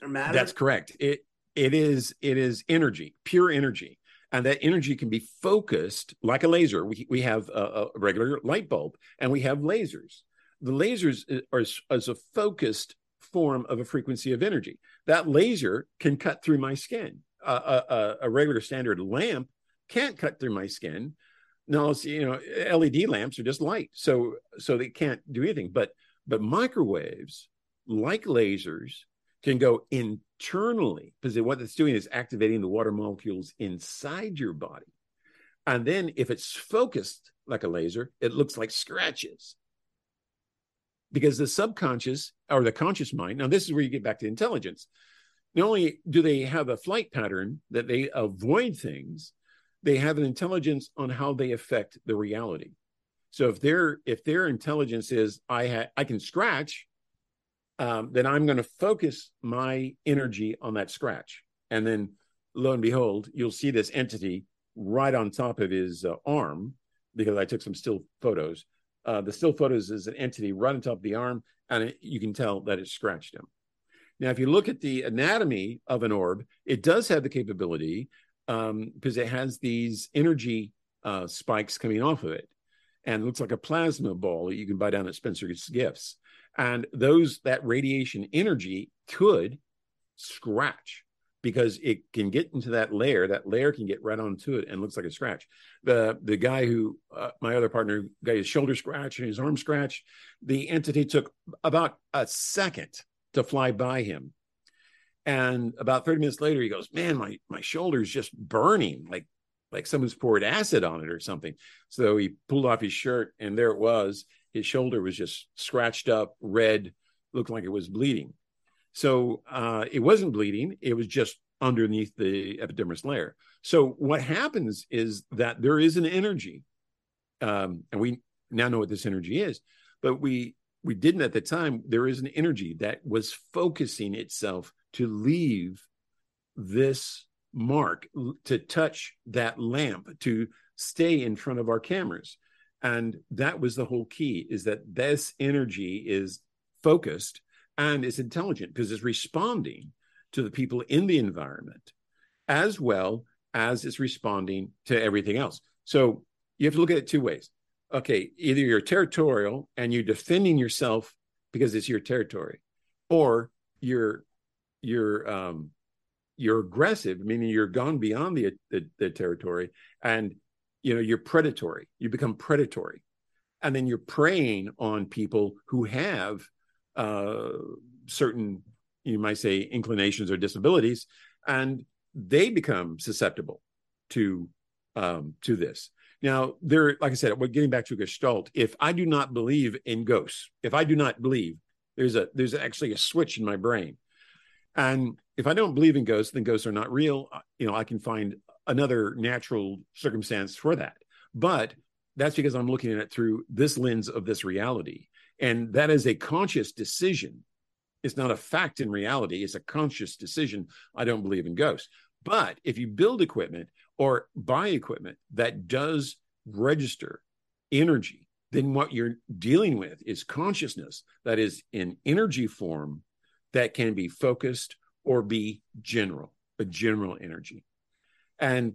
or matter? That's correct. It it is it is energy, pure energy, and that energy can be focused like a laser. We we have a, a regular light bulb, and we have lasers. The lasers are as a focused form of a frequency of energy. That laser can cut through my skin. Uh, a, a, regular standard lamp can't cut through my skin. Now, you know, LED lamps are just light, so so they can't do anything. But but microwaves, like lasers, can go internally because what it's doing is activating the water molecules inside your body. And then if it's focused like a laser, it looks like scratches. Because the subconscious or the conscious mind, now this is where you get back to intelligence. Not only do they have a flight pattern that they avoid things, they have an intelligence on how they affect the reality. So if their if their intelligence is I ha- I can scratch, um, then I'm going to focus my energy on that scratch. And then lo and behold, you'll see this entity right on top of his uh, arm because I took some still photos. Uh, the still photos is an entity right on top of the arm, and it, you can tell that it scratched him. Now, if you look at the anatomy of an orb, it does have the capability um, because it has these energy uh, spikes coming off of it, and it looks like a plasma ball that you can buy down at Spencer's Gifts and those that radiation energy could scratch because it can get into that layer that layer can get right onto it and looks like a scratch. The the guy who uh, my other partner got his shoulder scratch and his arm scratch the entity took about a second to fly by him. And about 30 minutes later he goes man my my shoulder's just burning like like someone's poured acid on it or something. So he pulled off his shirt and there it was. His shoulder was just scratched up, red, looked like it was bleeding. So uh, it wasn't bleeding; it was just underneath the epidermis layer. So what happens is that there is an energy um, and we now know what this energy is, but we we didn't at the time. There is an energy that was focusing itself to leave this mark, to touch that lamp, to stay in front of our cameras. And that was the whole key is that this energy is focused and it's intelligent because it's responding to the people in the environment as well as it's responding to everything else. So you have to look at it two ways. Okay, either you're territorial and you're defending yourself because it's your territory, or you're you're um, you're aggressive, meaning you're gone beyond the, the, the territory, and you know you're predatory. You become predatory, and then you're preying on people who have uh, certain, you might say, inclinations or disabilities, and they become susceptible to um, to this. Now, there, like I said, we're getting back to Gestalt. If I do not believe in ghosts, if I do not believe, there's a there's actually a switch in my brain, and if I don't believe in ghosts, then ghosts are not real. You know, I can find another natural circumstance for that. But that's because I'm looking at it through this lens of this reality, and that is a conscious decision. It's not a fact in reality. It's a conscious decision. I don't believe in ghosts. But if you build equipment or buy equipment that does register energy, then what you're dealing with is consciousness that is in energy form that can be focused or be general, a general energy. And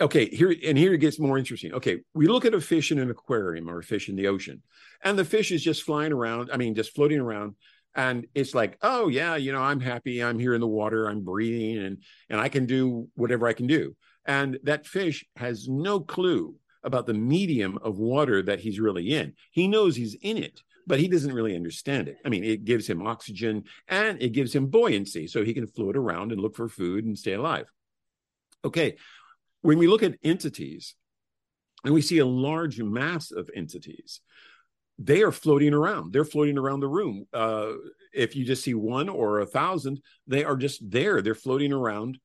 okay, here and here it gets more interesting. Okay, we look at a fish in an aquarium or a fish in the ocean, and the fish is just flying around, I mean, just floating around. And it's like, oh yeah, you know, I'm happy. I'm here in the water. I'm breathing, and and I can do whatever I can do. And that fish has no clue about the medium of water that he's really in. He knows he's in it, but he doesn't really understand it. I mean, it gives him oxygen and it gives him buoyancy so he can float around and look for food and stay alive. Okay, when we look at entities and we see a large mass of entities, they are floating around. They're floating around the room. Uh, if you just see one or a thousand, they are just there. They're floating around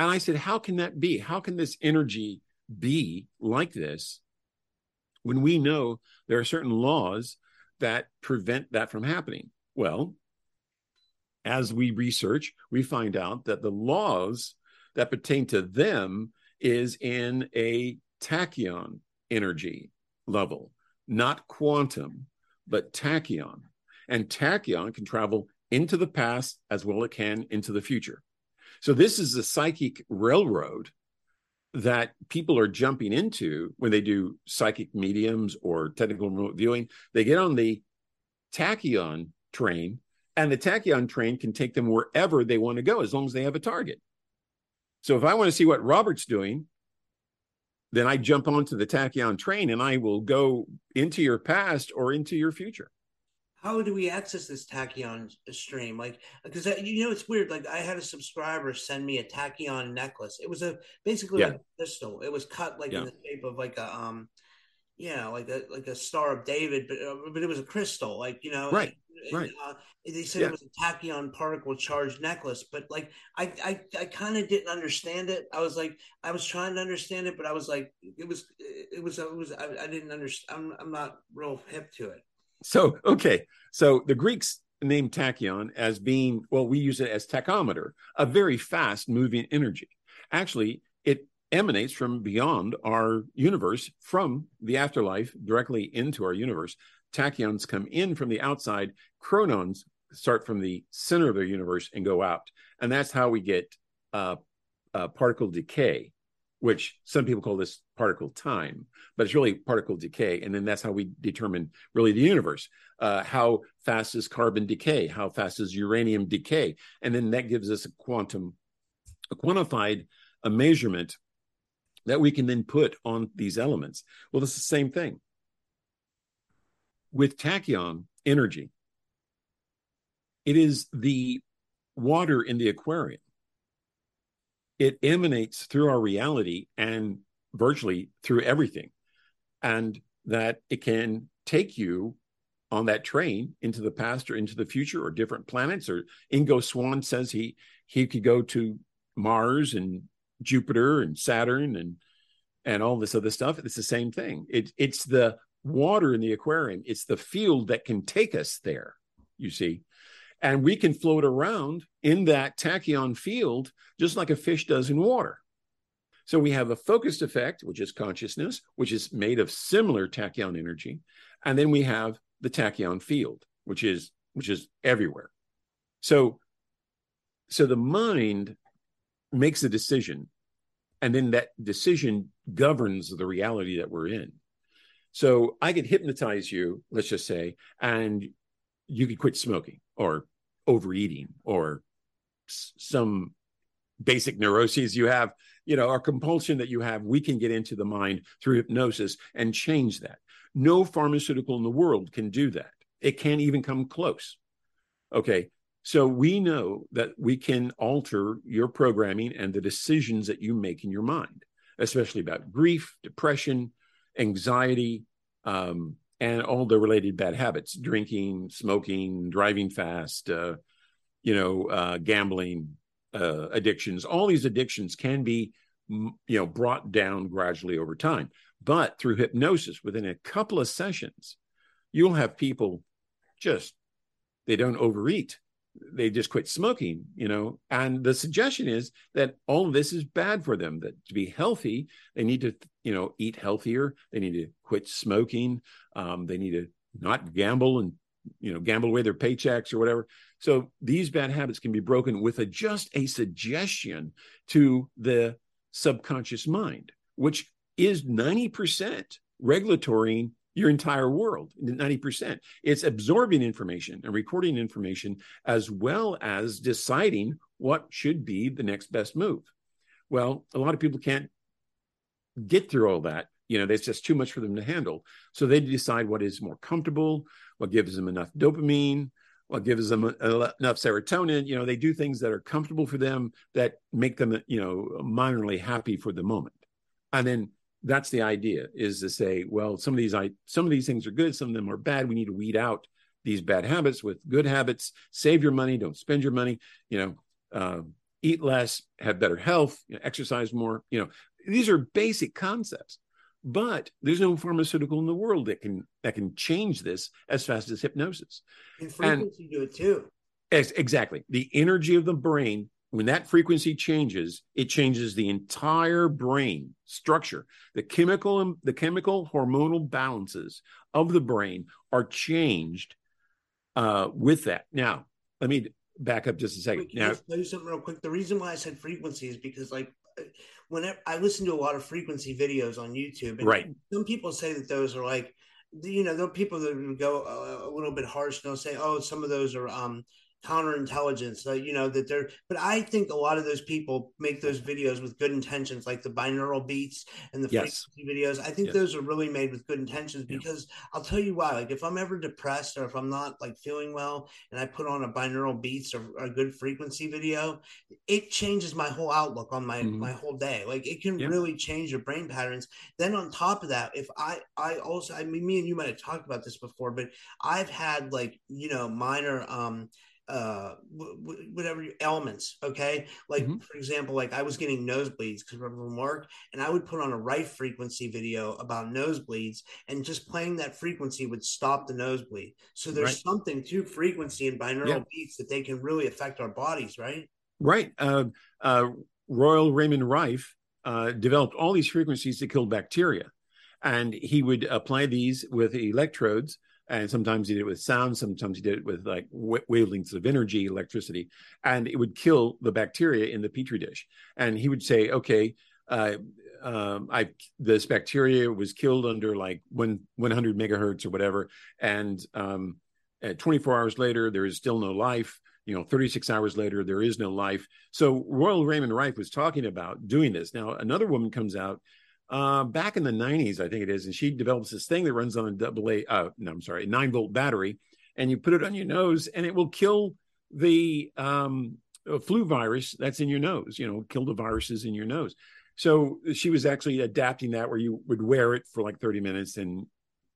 and I said, How can that be? How can this energy be like this when we know there are certain laws that prevent that from happening? Well, as we research, we find out that the laws that pertain to them is in a tachyon energy level, not quantum, but tachyon. And tachyon can travel into the past as well as it can into the future. So this is the psychic railroad that people are jumping into when they do psychic mediums or technical remote viewing. They get on the tachyon train, and the tachyon train can take them wherever they want to go as long as they have a target. So if I want to see what Robert's doing, then I jump onto the tachyon train and I will go into your past or into your future how do we access this tachyon stream? Like, because you know it's weird. Like, I had a subscriber send me a tachyon necklace. It was a basically yeah. like a crystal. It was cut like yeah. in the shape of like a um, yeah, like a like a Star of David, but uh, but it was a crystal. Like you know, right, and, right. Uh, they said yeah. it was a tachyon particle charge necklace, but like I I I kind of didn't understand it. I was like I was trying to understand it, but I was like it was it was it was I, I didn't understand. I'm I'm not real hip to it. So, okay. So the Greeks named tachyon as being, well, we use it as tachometer, a very fast moving energy. Actually, emanates from beyond our universe, from the afterlife directly into our universe. Tachyons come in from the outside, chronons start from the center of their universe and go out. And that's how we get uh, uh, particle decay which some people call this particle time, but it's really particle decay. And then that's how we determine really the universe. Uh, how fast is carbon decay? How fast is uranium decay? And then that gives us a quantum, a quantified a measurement that we can then put on these elements. Well, it's the same thing. With tachyon energy, it is the water in the aquarium it emanates through our reality and virtually through everything. And that it can take you on that train into the past or into the future or different planets. Or Ingo Swann says he he could go to Mars and Jupiter and Saturn and and all this other stuff. It's the same thing. It, it's the water in the aquarium. It's the field that can take us there. You see, and we can float around in that tachyon field just like a fish does in water. So we have a focused effect, which is consciousness, which is made of similar tachyon energy, and then we have the tachyon field, which is which is everywhere. So so the mind makes a decision and then that decision governs the reality that we're in. So I could hypnotize you, let's just say, and you could quit smoking or overeating or some basic neuroses you have, you know, or compulsion that you have, we can get into the mind through hypnosis and change that. No pharmaceutical in the world can do that. It can't even come close. Okay. So we know that we can alter your programming and the decisions that you make in your mind, especially about grief, depression, anxiety, um, and all the related bad habits drinking smoking driving fast uh, you know uh, gambling uh, addictions. All these addictions can be you know brought down gradually over time. But through hypnosis within a couple of sessions you'll have people just they don't overeat they just quit smoking you know? And the suggestion is that all of this is bad for them that to be healthy they need to you know eat healthier they need to quit smoking um, they need to not gamble and you know gamble away their paychecks or whatever. So these bad habits can be broken with a just a suggestion to the subconscious mind which is 90% regulatory your entire world 90% it's absorbing information and recording information as well as deciding what should be the next best move. Well a lot of people can't get through all that. You know there's just too much for them to handle. So they decide what is more comfortable what gives them enough dopamine what gives them enough serotonin. You know they do things that are comfortable for them that make them you know minorly happy for the moment. And then that's the idea is to say well some of these i some of these things are good some of them are bad. We need to weed out these bad habits with good habits. Save your money. Don't spend your money. You know uh, eat less have better health you know, exercise more. You know these are basic concepts but there's no pharmaceutical in the world that can that can change this as fast as hypnosis. And frequency and, do it too. Exactly. The energy of the brain when that frequency changes it changes the entire brain structure. The chemical and the chemical hormonal balances of the brain are changed uh, with that. Now let me back up just a second. Wait, now tell you something real quick? The reason why i said frequency is because like whenever i listen to a lot of frequency videos on youtube and right. some people say that those are like you know there are people that go a, a little bit harsh and they'll say oh some of those are um counterintelligence uh, you know that they're but i think a lot of those people make those videos with good intentions like the binaural beats and the yes. frequency videos i think yes. those are really made with good intentions because yeah. i'll tell you why like if i'm ever depressed or if i'm not like feeling well and i put on a binaural beats or a good frequency video it changes my whole outlook on my mm-hmm. my whole day like it can yeah. really change your brain patterns then on top of that if i i also i mean me and you might have talked about this before but i've had like you know minor um uh whatever elements okay like mm-hmm. for example like i was getting nosebleeds because from work and i would put on a right frequency video about nosebleeds and just playing that frequency would stop the nosebleed so there's right. something to frequency and binaural yeah. beats that they can really affect our bodies right right uh, uh, royal raymond rife uh, developed all these frequencies to kill bacteria and he would apply these with electrodes and sometimes he did it with sound sometimes he did it with like wavelengths of energy electricity and it would kill the bacteria in the petri dish and he would say okay uh, um, I this bacteria was killed under like one 100 megahertz or whatever, and um, 24 hours later there is still no life. You know, 36 hours later there is no life. So Royal Raymond Rife was talking about doing this. Now another woman comes out uh, back in the 90s, I think it is, and she develops this thing that runs on a double A, uh, no, I'm sorry, a nine volt battery, and you put it on your nose, and it will kill the um, uh, flu virus that's in your nose. You know, kill the viruses in your nose. So she was actually adapting that, where you would wear it for like 30 minutes, and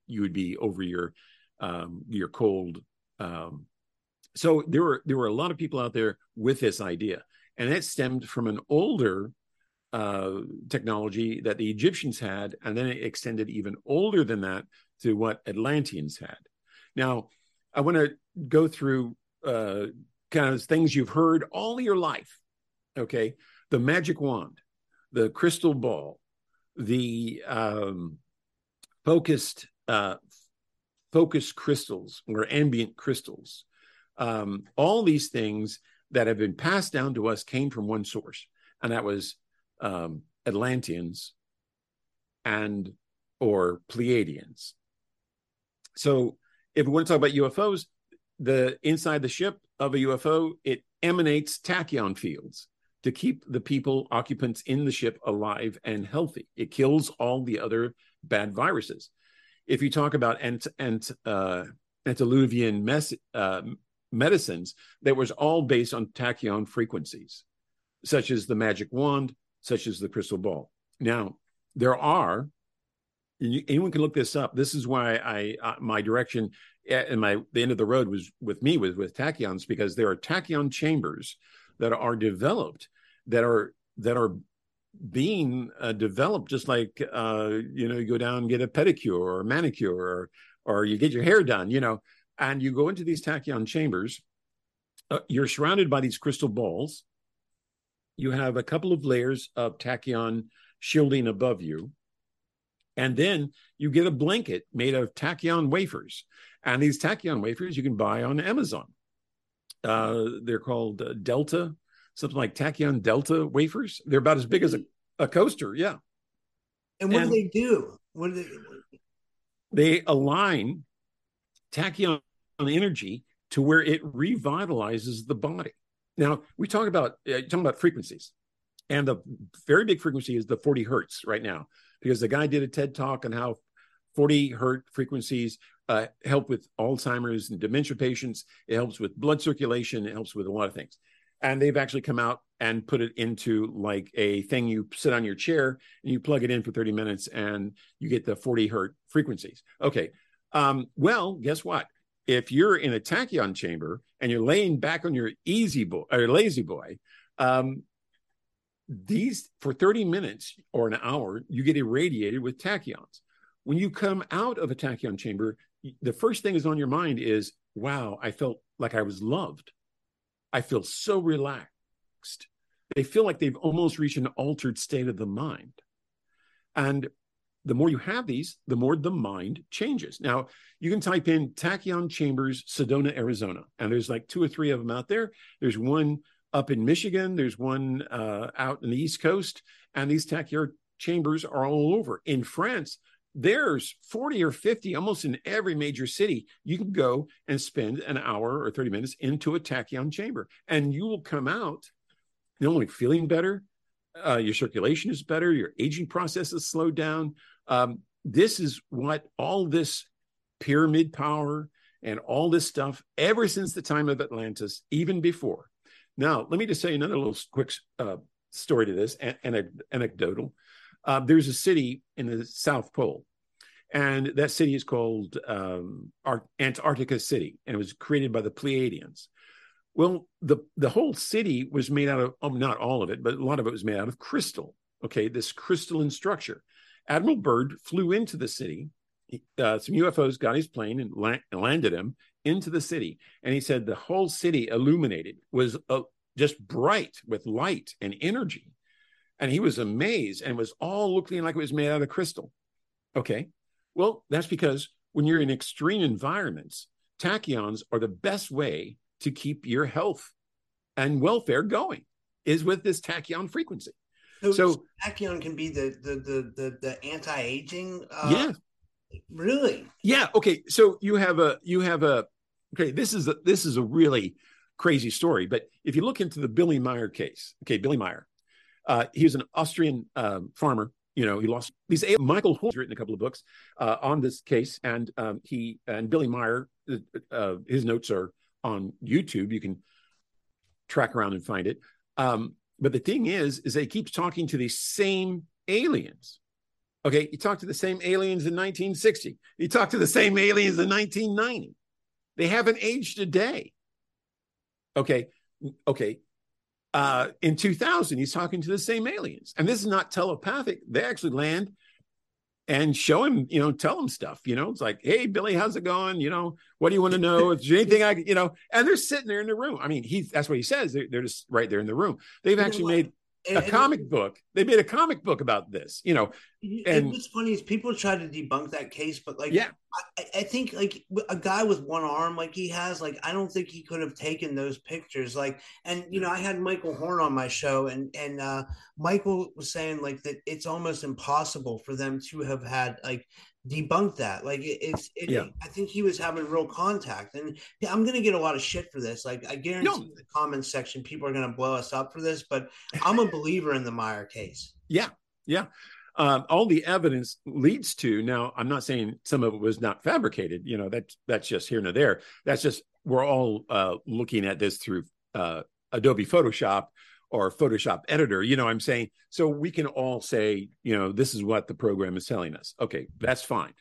you would be over your um, your cold. Um, so there were there were a lot of people out there with this idea, and it stemmed from an older uh, technology that the Egyptians had, and then it extended even older than that to what Atlanteans had. Now, I want to go through uh, kind of things you've heard all your life. Okay, the magic wand, the crystal ball, the um, focused uh, focused crystals or ambient crystals. Um, all these things that have been passed down to us came from one source, and that was um, Atlanteans and or Pleiadians. So, if we want to talk about UFOs, the inside the ship of a UFO it emanates tachyon fields to keep the people occupants in the ship alive and healthy. It kills all the other bad viruses. If you talk about ant, ant, uh, mes- uh, medicines, that was all based on tachyon frequencies, such as the magic wand, such as the crystal ball. Now, there are, anyone can look this up. This is why I uh, my direction and my the end of the road was with me was with tachyons because there are tachyon chambers that are developed that are that are being uh, developed just like uh, you know you go down and get a pedicure or a manicure or or you get your hair done you know and you go into these tachyon chambers uh, you're surrounded by these crystal balls you have a couple of layers of tachyon shielding above you. And then you get a blanket made of tachyon wafers. And these tachyon wafers you can buy on Amazon. Uh, they're called uh, Delta, something like tachyon Delta wafers. They're about as big as a, a coaster. Yeah. And what and do they do? What do they? They align tachyon energy to where it revitalizes the body. Now we talk about uh, talking about frequencies, and the very big frequency is the 40 hertz right now because the guy did a TED talk on how 40 hertz frequencies uh, help with Alzheimer's and dementia patients. It helps with blood circulation. It helps with a lot of things. And they've actually come out and put it into like a thing you sit on your chair and you plug it in for 30 minutes and you get the 40 hertz frequencies. Okay. Um, well, guess what? If you're in a tachyon chamber and you're laying back on your easy boy or La-Z-Boy, um, these for 30 minutes or an hour, you get irradiated with tachyons. When you come out of a tachyon chamber, the first thing is on your mind is, wow, I felt like I was loved. I feel so relaxed. They feel like they've almost reached an altered state of the mind. And the more you have these, the more the mind changes. Now, you can type in Tachyon Chambers, Sedona, Arizona, and there's like two or three of them out there. There's one up in Michigan, there's one uh, out in the East Coast, and these Tachyon chambers are all over. In France, there's 40 or 50 almost in every major city. You can go and spend an hour or 30 minutes into a tachyon chamber, and you will come out not only feeling better, uh, your circulation is better, your aging process is slowed down. Um, this is what all this pyramid power and all this stuff, ever since the time of Atlantis, even before. Now, let me just say another little quick uh, story to this, an- an- anecdotal. Uh, there's a city in the South Pole, and that city is called um, Ar- Antarctica City, and it was created by the Pleiadians. Well, the the whole city was made out of um, not all of it, but a lot of it was made out of crystal. Okay, this crystalline structure. Admiral Byrd flew into the city. Uh, some UFOs got his plane and la- landed him into the city. And he said the whole city illuminated, was uh, just bright with light and energy. And he was amazed and was all looking like it was made out of crystal. Okay. Well, that's because when you're in extreme environments, tachyons are the best way to keep your health and welfare going is with this tachyon frequency. So, so tachyon can be the the the the, the anti-aging. Uh, yeah. Really? Yeah. Okay. So you have a you have a okay. This is a, this is a really crazy story. But if you look into the Billy Meier case, okay, Billy Meier, uh, he was an Austrian um, farmer. You know, he lost these. Michael Horn's written a couple of books uh, on this case, and um, he and Billy Meier, uh, uh his notes are on YouTube. You can track around and find it. Um, but the thing is, is they keep talking to the same aliens. Okay, he talked to the same aliens in 1960. He talked to the same aliens in 1990. They haven't aged a day. Okay, okay. uh, in 2000, he's talking to the same aliens. And this is not telepathic. They actually land and show him, you know, tell him stuff. You know, it's like, hey, Billy, how's it going? You know, what do you want to know? Is there anything I, you know, and they're sitting there in the room. I mean, he that's what he says. They're, they're just right there in the room. They've actually made a and, comic book. They made a comic book about this, you know. And what's funny is people try to debunk that case, but like, yeah, I, I, think like a guy with one arm, like he has, like I don't think he could have taken those pictures. Like, and you know, I had Michael Horn on my show, and and uh, Michael was saying like that it's almost impossible for them to have had like debunk that. Like it, it's, it, yeah. I think he was having real contact, and I'm gonna get a lot of shit for this. Like I guarantee no. the comments section, people are gonna blow us up for this, but I'm a believer in the Meier case. Yeah, yeah. Um, all the evidence leads to now. I'm not saying some of it was not fabricated. You know that that's just here and there. That's just we're all uh, looking at this through uh, Adobe Photoshop or Photoshop editor. You know, I'm saying so we can all say, you know, this is what the program is telling us. Okay, that's fine.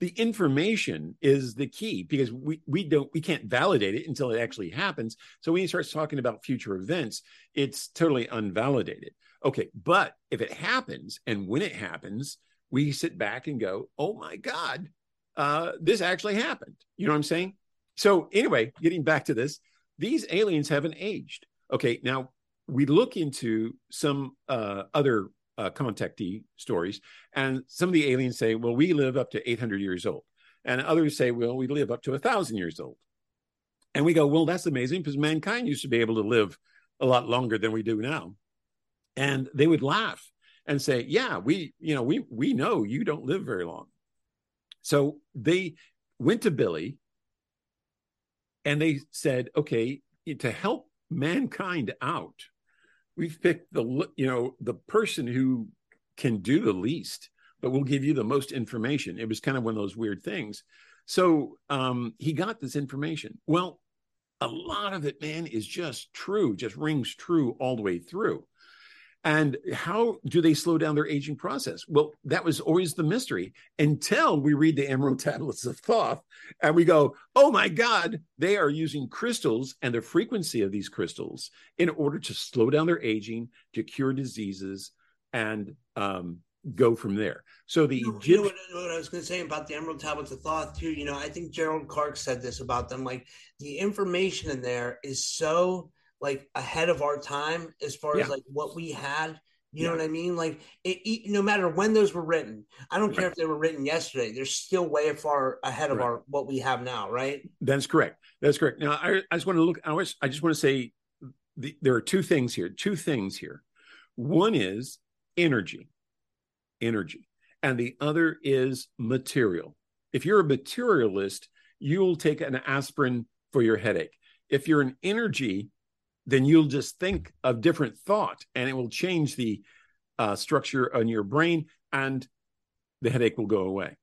The information is the key because we we don't we can't validate it until it actually happens. So when he starts talking about future events, it's totally unvalidated. Okay, but if it happens and when it happens, we sit back and go, "Oh my God, uh, this actually happened." You know what I'm saying? So anyway, getting back to this, these aliens haven't aged. Okay, now we look into some uh, other uh, contactee stories, and some of the aliens say, "Well, we live up to 800 years old," and others say, "Well, we live up to a thousand years old." And we go, "Well, that's amazing because mankind used to be able to live a lot longer than we do now." And they would laugh and say, "Yeah, we, you know, we we know you don't live very long." So they went to Billy and they said, "Okay, to help mankind out." We've picked the you know the person who can do the least but will give you the most information. It was kind of one of those weird things. So um, he got this information. Well a lot of it man is just true just rings true all the way through and how do they slow down their aging process? Well, that was always the mystery until we read the Emerald Tablets of Thoth and we go, oh my God, they are using crystals and the frequency of these crystals in order to slow down their aging, to cure diseases, and um, go from there. So the you know, you know what, what, I was going to say about the Emerald Tablets of Thoth too. You know, I think Gerald Clark said this about them. Like the information in there is so like ahead of our time as far yeah. as like what we had. You yeah. know what I mean? Like it, it, no matter when those were written, I don't right. care if they were written yesterday. They're still way far ahead of right. our what we have now, right? That's correct. That's correct. Now I, I just want to look. I was I just want to say the, there are two things here. Two things here. One is energy, energy, and the other is material. If you're a materialist, you'll take an aspirin for your headache. If you're an energy then you'll just think of different thought and it will change the uh, structure on your brain and the headache will go away.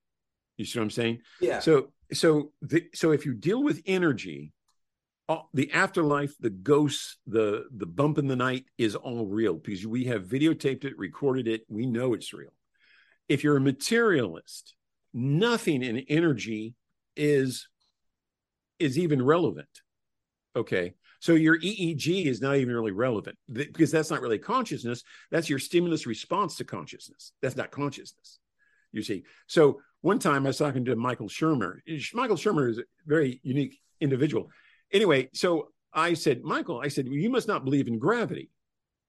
You see what I'm saying? Yeah. So, so, the, so if you deal with energy, all, the afterlife, the ghosts, the the bump in the night is all real because we have videotaped it, recorded it. We know it's real. If you're a materialist, nothing in energy is is even relevant. Okay. So your EEG is not even really relevant because that's not really consciousness. That's your stimulus response to consciousness. That's not consciousness. You see. So one time I was talking to Michael Shermer. Michael Shermer is a very unique individual. Anyway, so I said, Michael, I said, well, you must not believe in gravity.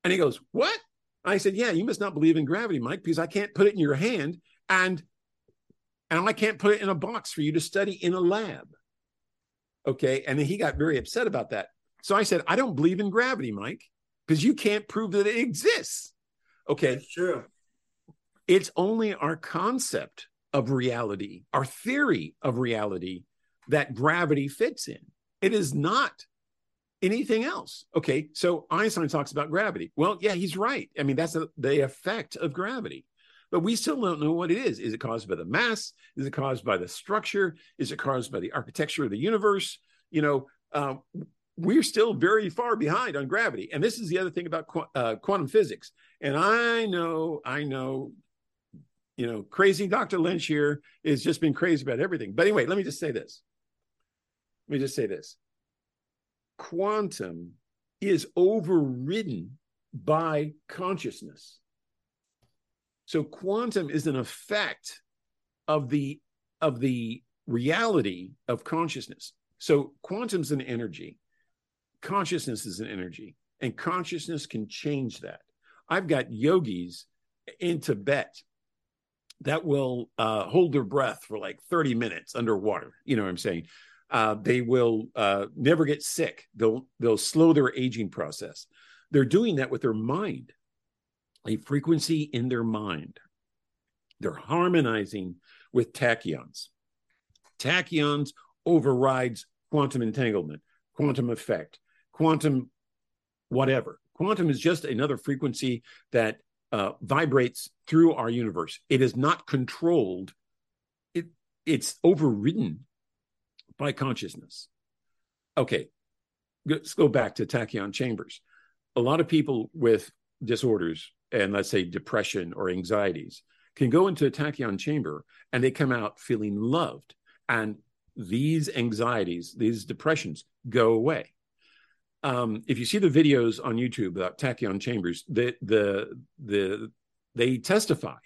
And he goes, What? I said, Yeah, you must not believe in gravity, Mike, because I can't put it in your hand and and I can't put it in a box for you to study in a lab. Okay. And then he got very upset about that. So I said, I don't believe in gravity, Mike, because you can't prove that it exists. Okay. That's true. It's only our concept of reality, our theory of reality that gravity fits in. It is not anything else. Okay. So Einstein talks about gravity. Well, yeah, he's right. I mean, that's a, the effect of gravity. But we still don't know what it is. Is it caused by the mass? Is it caused by the structure? Is it caused by the architecture of the universe? You know, um, we're still very far behind on gravity. And this is the other thing about qu- uh, quantum physics. And I know, I know, you know, crazy Dr. Lynch here has just been crazy about everything. But anyway, let me just say this. Let me just say this. Quantum is overridden by consciousness. So quantum is an effect of the of the reality of consciousness. So quantum's an energy, consciousness is an energy, and consciousness can change that. I've got yogis in Tibet that will uh, hold their breath for like 30 minutes underwater. You know what I'm saying? Uh, they will uh, never get sick. They'll they'll slow their aging process. They're doing that with their mind, a frequency in their mind. They're harmonizing with tachyons. Tachyons overrides quantum entanglement, quantum effect, quantum whatever. Quantum is just another frequency that uh, vibrates through our universe. It is not controlled. It it's overridden by consciousness. Okay, let's go back to tachyon chambers. A lot of people with disorders and let's say depression or anxieties can go into a tachyon chamber and they come out feeling loved and these anxieties these depressions go away um, if you see the videos on youtube about tachyon chambers the the the they testify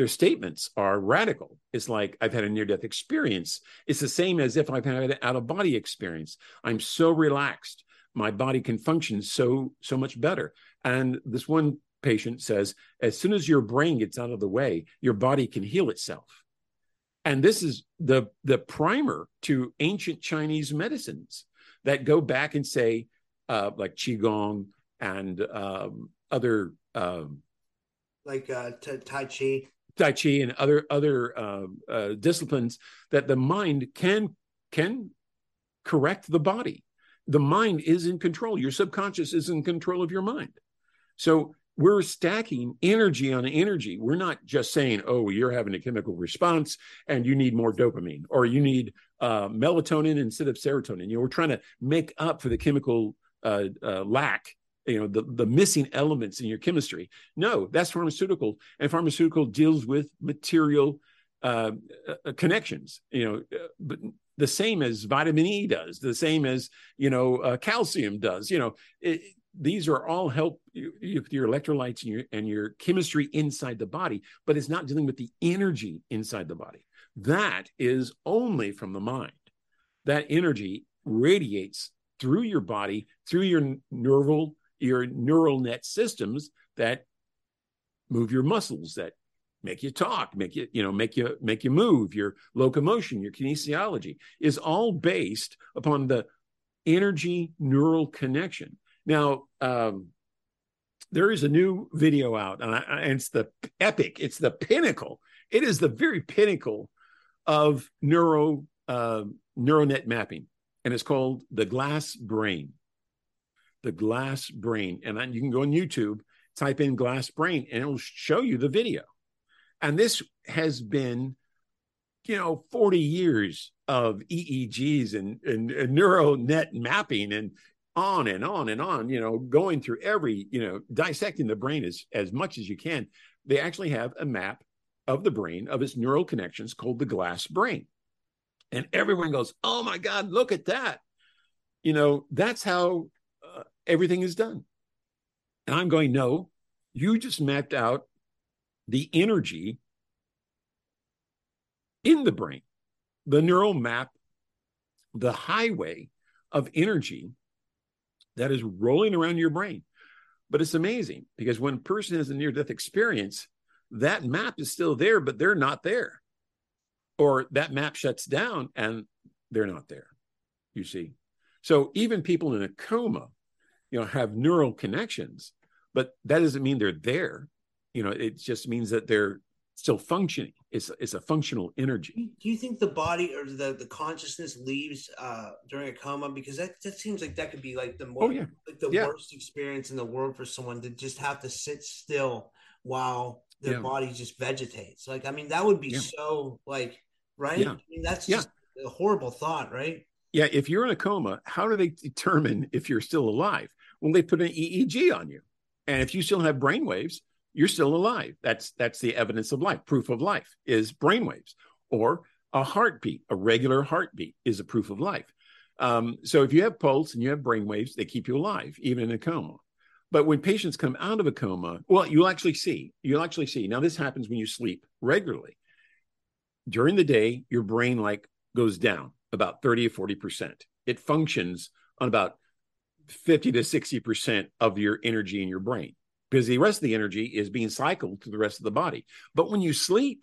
their statements are radical. It's like, I've had a near death experience. It's the same as if I've had an out of body experience. I'm so relaxed. My body can function so, so much better. And this one patient says, as soon as your brain gets out of the way, your body can heal itself. And this is the, the primer to ancient Chinese medicines that go back and say, uh, like Qigong and um, other. Um, like uh, Tai Chi. Tai Chi and other other uh, uh, disciplines that the mind can can correct the body. The mind is in control. Your subconscious is in control of your mind. So we're stacking energy on energy. We're not just saying, "Oh, you're having a chemical response and you need more dopamine, or you need uh, melatonin instead of serotonin." You know, we're trying to make up for the chemical uh, uh, lack you know the, the missing elements in your chemistry. No that's pharmaceutical and pharmaceutical deals with material uh, uh, connections you know uh, but the same as vitamin e does the same as you know uh, calcium does you know it, these are all help you, you, your electrolytes and your and your chemistry inside the body but it's not dealing with the energy inside the body. That is only from the mind. That energy radiates through your body through your neural your neural net systems that move your muscles that make you talk make you you know make you make you move. Your locomotion your kinesiology is all based upon the energy neural connection. Now um, there is a new video out and, I, and it's the epic it's the pinnacle. It is the very pinnacle of neuro uh, neural net mapping and it's called the glass brain the glass brain. And then you can go on YouTube, type in glass brain, and it'll show you the video. And this has been, you know, 40 years of EEGs and, and, and neural net mapping and on and on and on, you know, going through every, you know, dissecting the brain as, as much as you can. They actually have a map of the brain, of its neural connections called the glass brain. And everyone goes, oh my God, look at that. You know, that's how uh, everything is done. And I'm going, no, you just mapped out the energy in the brain, the neural map, the highway of energy that is rolling around your brain. But it's amazing because when a person has a near death experience, that map is still there, but they're not there. Or that map shuts down and they're not there, you see. So even people in a coma you know have neural connections but that doesn't mean they're there you know it just means that they're still functioning it's it's a functional energy do you think the body or the the consciousness leaves uh during a coma because that, that seems like that could be like the more oh, yeah. like the yeah. worst experience in the world for someone to just have to sit still while their yeah. body just vegetates like i mean that would be so like right i mean that's just a horrible thought right yeah if you're in a coma how do they determine if you're still alive well, they put an EEG on you. And if you still have brain waves, you're still alive. That's that's the evidence of life. Proof of life is brain waves. Or a heartbeat, a regular heartbeat is a proof of life. Um, so if you have pulse and you have brain waves, they keep you alive, even in a coma. But when patients come out of a coma, well, you'll actually see, you'll actually see. Now, this happens when you sleep regularly. During the day, your brain like goes down about 30 or 40%. It functions on about 50 to 60% of your energy in your brain because the rest of the energy is being cycled to the rest of the body. But when you sleep,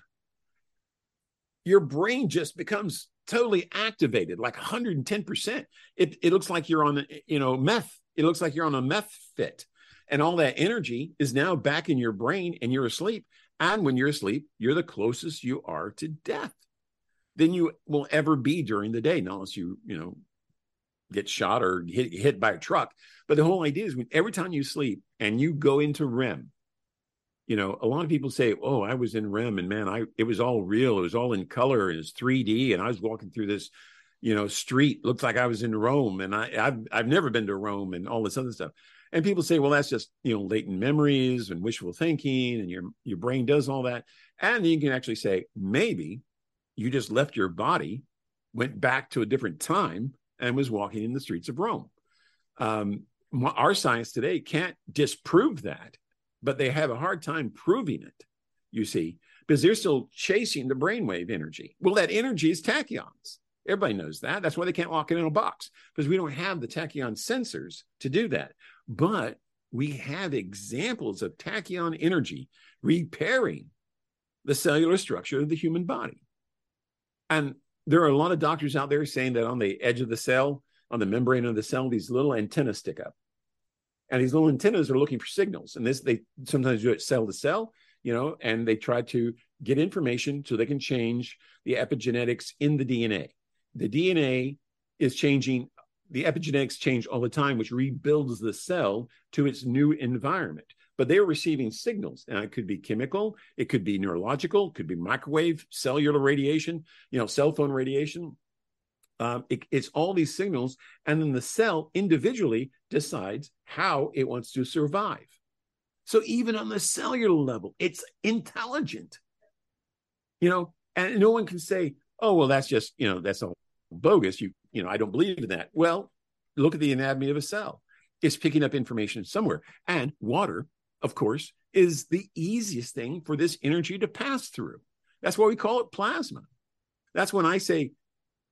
your brain just becomes totally activated, like 110%. It, it looks like you're on, you know, meth. It looks like you're on a meth fit. And all that energy is now back in your brain and you're asleep. And when you're asleep, you're the closest you are to death than you will ever be during the day, unless you, you know, get shot or hit, hit by a truck. But the whole idea is when every time you sleep and you go into REM, you know, a lot of people say, "Oh, I was in REM, and man, I it was all real. It was all in color. It was 3D, and I was walking through this, you know, street. Looked like I was in Rome, and I I've I've never been to Rome, and all this other stuff." And people say, "Well, that's just you know latent memories and wishful thinking, and your your brain does all that." And you can actually say, maybe you just left your body, went back to a different time, and was walking in the streets of Rome. Um, our science today can't disprove that but they have a hard time proving it, you see, because they're still chasing the brainwave energy. Well, that energy is tachyons. Everybody knows that. That's why they can't walk it in a box because we don't have the tachyon sensors to do that. But we have examples of tachyon energy repairing the cellular structure of the human body. And there are a lot of doctors out there saying that on the edge of the cell, on the membrane of the cell, these little antennas stick up. And these little antennas are looking for signals. And this they sometimes do it cell to cell you know and they try to get information so they can change the epigenetics in the dna the dna is changing the epigenetics change all the time which rebuilds the cell to its new environment but they're receiving signals and it could be chemical it could be neurological it could be microwave cellular radiation you know cell phone radiation um, it, it's all these signals, and then the cell individually decides how it wants to survive. So even on the cellular level, it's intelligent. You know, and no one can say, "Oh, well, that's just you know that's all bogus." You you know, I don't believe in that. Well, look at the anatomy of a cell. It's picking up information somewhere, and water, of course, is the easiest thing for this energy to pass through. That's why we call it plasma. That's when I say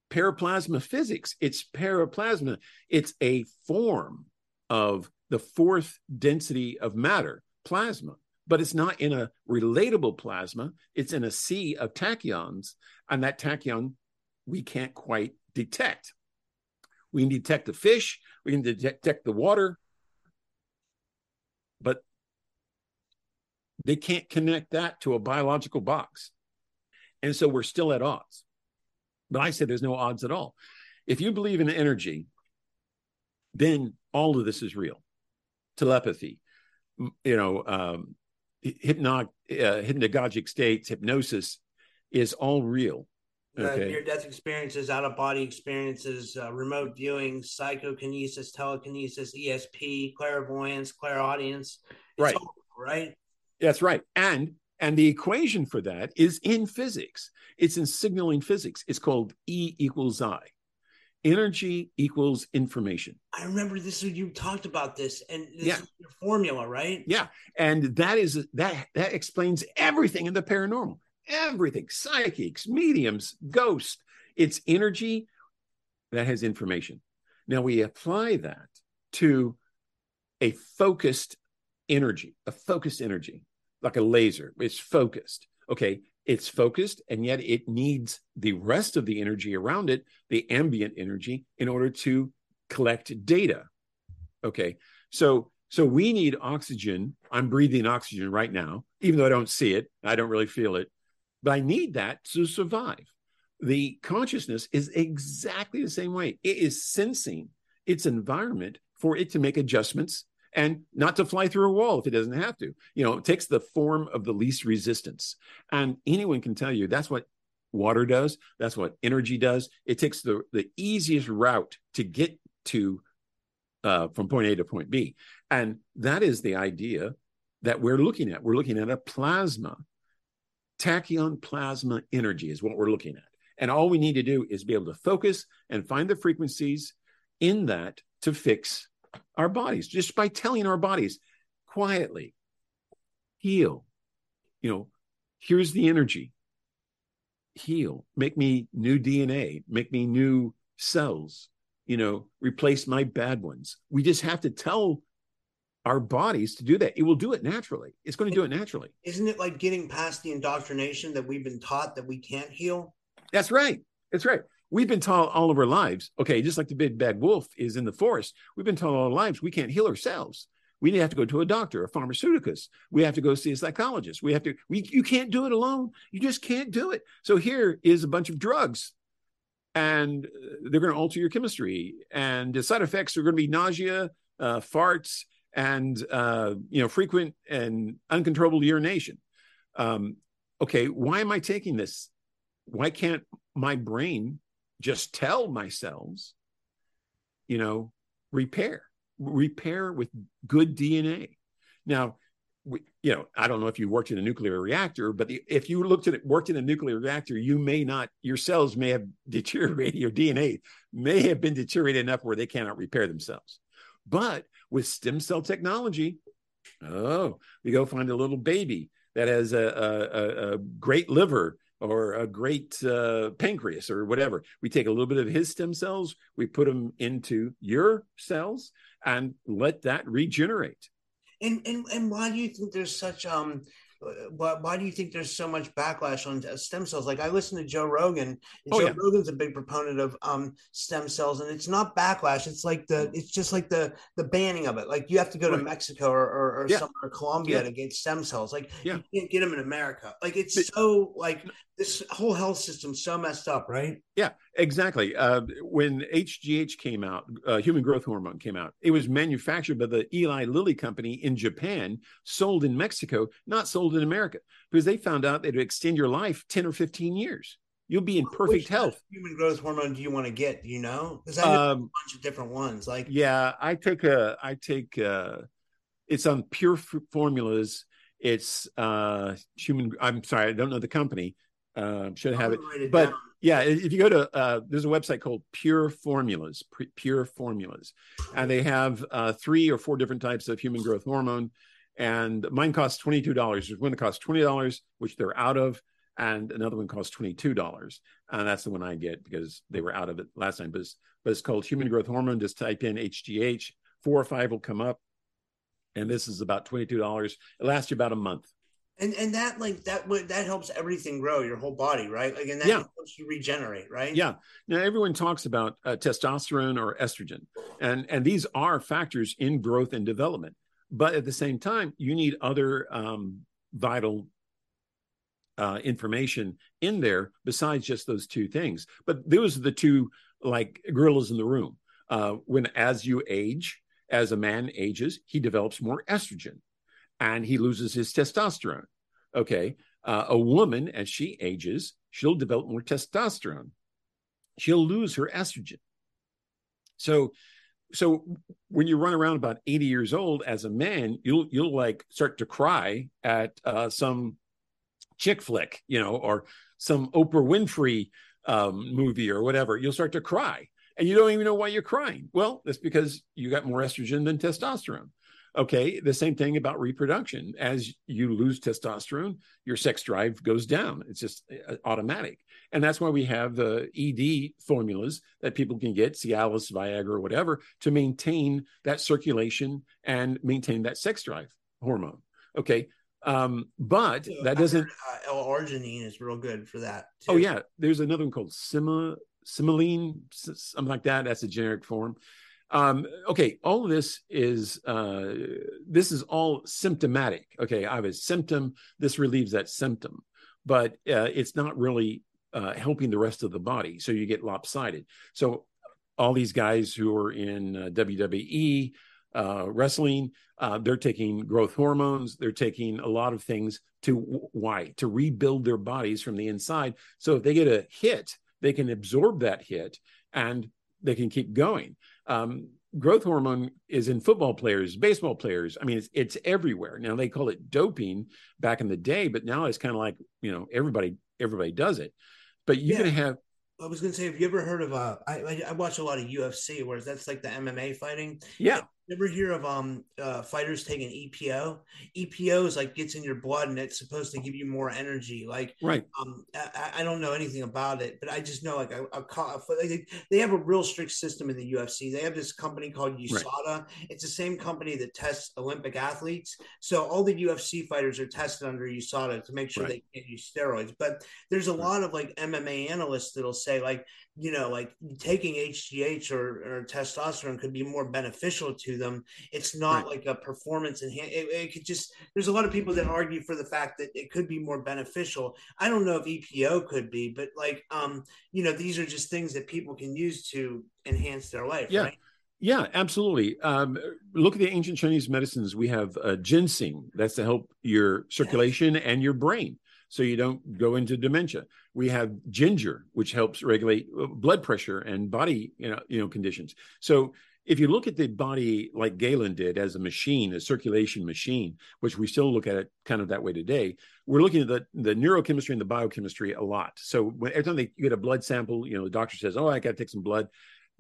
paraplasma physics. It's paraplasma. It's a form of the fourth density of matter, plasma, but it's not in a relatable plasma. It's in a sea of tachyons, and that tachyon we can't quite detect. We can detect the fish, we can detect the water, but they can't connect that to a biological box. And so we're still at odds. But I said there's no odds at all. If you believe in energy, then all of this is real. Telepathy, you know, um, hypnog- uh, hypnagogic states, hypnosis is all real. Okay. Near death experiences, out of body experiences, uh, remote viewing, psychokinesis, telekinesis, ESP, clairvoyance, clairaudience. right. All, right. That's right. And and the equation for that is in physics. It's in signaling physics. It's called E equals I. Energy equals information. I remember this you talked about this, and this yeah. your formula, right? Yeah, and that is that that explains everything in the paranormal. Everything, psychics, mediums, ghosts. It's energy that has information. Now we apply that to a focused energy, a focused energy like a laser. It's focused. Okay. It's focused, and yet it needs the rest of the energy around it, the ambient energy, in order to collect data. Okay. So so we need oxygen. I'm breathing oxygen right now, even though I don't see it. I don't really feel it, but I need that to survive. The consciousness is exactly the same way. It is sensing its environment for it to make adjustments and not to fly through a wall if it doesn't have to. You know, it takes the form of the least resistance. And anyone can tell you that's what water does, that's what energy does. It takes the, the easiest route to get to uh, from point A to point B. And that is the idea that we're looking at. We're looking at a plasma. Tachyon plasma energy is what we're looking at. And all we need to do is be able to focus and find the frequencies in that to fix our bodies just by telling our bodies quietly, heal. You know, here's the energy. Heal, make me new DNA, make me new cells, you know, replace my bad ones. We just have to tell our bodies to do that. It will do it naturally. It's going to do it naturally. Isn't it like getting past the indoctrination that we've been taught that we can't heal? That's right. That's right. We've been taught all of our lives, okay, just like the big bad wolf is in the forest, we've been taught all our lives we can't heal ourselves. We have to go to a doctor, a pharmaceuticist. We have to go see a psychologist. We have to, we, you can't do it alone. You just can't do it. So here is a bunch of drugs and they're going to alter your chemistry. And the side effects are going to be nausea, uh, farts, and uh, you know frequent and uncontrollable urination. Um, okay, why am I taking this? Why can't my brain just tell my cells, you know, repair, repair with good DNA? Now, we, you know, I don't know if you worked in a nuclear reactor, but the, if you looked at it, worked in a nuclear reactor, you may not, your cells may have deteriorated, your DNA may have been deteriorated enough where they cannot repair themselves. But with stem cell technology, oh, we go find a little baby that has a, a, a great liver or a great uh, pancreas or whatever. We take a little bit of his stem cells, we put them into your cells, and let that regenerate. And and and why do you think there's such um why, why do you think there's so much backlash on stem cells? Like I listen to Joe Rogan, and oh, Joe yeah. Rogan's a big proponent of um, stem cells, and it's not backlash. It's like the it's just like the the banning of it. Like you have to go right. to Mexico or or, or yeah. somewhere, Colombia yeah. to get stem cells. Like you can't get them in America. Like it's but, so like this whole health system's so messed up, right? Yeah, exactly. Uh, when HGH came out, uh, human growth hormone came out, it was manufactured by the Eli Lilly company in Japan, sold in Mexico, not sold in America, because they found out they'd extend your life 10 or 15 years. You'll be in perfect Which health. Human growth hormone do you want to get? Do you know? Because I have um, a bunch of different ones. Like, yeah, I take a, I take, uh, it's on pure f- formulas. It's uh, human. I'm sorry, I don't know the company uh, should have it. it but down. yeah, if you go to uh, there's a website called Pure Formulas, Pure Formulas, and they have uh, three or four different types of human growth hormone. And mine costs twenty two dollars. There's one that costs twenty dollars, which they're out of, and another one costs twenty two dollars, and that's the one I get because they were out of it last time. But it's, but it's called human growth hormone. Just type in HGH, four or five will come up, and this is about twenty two dollars. It lasts you about a month and and that like that that helps everything grow your whole body right like and that yeah. helps you regenerate right yeah now everyone talks about uh, testosterone or estrogen and and these are factors in growth and development but at the same time you need other um, vital uh, information in there besides just those two things but those are the two like gorillas in the room uh, when as you age as a man ages he develops more estrogen and he loses his testosterone. Okay. Uh, a woman, as she ages, she'll develop more testosterone. She'll lose her estrogen. So, so when you run around about 80 years old as a man, you'll you'll like start to cry at uh, some chick flick, you know, or some Oprah Winfrey um, movie or whatever. You'll start to cry, and you don't even know why you're crying. Well, that's because you got more estrogen than testosterone. Okay, the same thing about reproduction. As you lose testosterone, your sex drive goes down. It's just uh, automatic. And that's why we have the ED formulas that people can get, Cialis, Viagra, whatever, to maintain that circulation and maintain that sex drive hormone. Okay. Um, but that doesn't. Uh, L-arginine is real good for that. Too. Oh yeah, there's another one called Sima, Cimalline, something like that. That's a generic form. Um, okay, all of this is uh, this is all symptomatic. Okay, I have a symptom. This relieves that symptom, but uh, it's not really uh, helping the rest of the body. So you get lopsided. So all these guys who are in uh, WWE uh, wrestling, uh, they're taking growth hormones. They're taking a lot of things to why to rebuild their bodies from the inside. So if they get a hit, they can absorb that hit and they can keep going um, growth hormone is in football players, baseball players. I mean, it's it's everywhere now. They call it doping back in the day, but now it's kind of like you know everybody everybody does it. But you're yeah. can have I was gonna say, have you ever heard of uh? I I watch a lot of UFC, where that's like the MMA fighting. Yeah, Never hear of um uh, fighters taking EPO? EPO is like gets in your blood and it's supposed to give you more energy. Like right. Um, I, I don't know anything about it, but I just know like a, a, a they have a real strict system in the UFC. They have this company called USADA. Right. It's the same company that tests Olympic athletes. So all the UFC fighters are tested under USADA to make sure right. they can't use steroids. But there's a right. lot of like MMA analysts that'll say like you know, like taking HGH or, or, testosterone could be more beneficial to them. It's not right. like a performance enhance. It, it, could just. There's a lot of people that argue for the fact that it could be more beneficial. I don't know if EPO could be, but like, um, you know, these are just things that people can use to enhance their life. Yeah. Right? Yeah, absolutely. Um, look at the ancient Chinese medicines. We have uh, ginseng. That's to help your circulation yes. and your brain so you don't go into dementia. We have ginger, which helps regulate uh, blood pressure and body, you know, you know, conditions. So if you look at the body like Galen did as a machine, a circulation machine, which we still look at it kind of that way today, we're looking at the, the neurochemistry and the biochemistry a lot. So when, every time they you get a blood sample, you know, the doctor says, "Oh, I got to take some blood."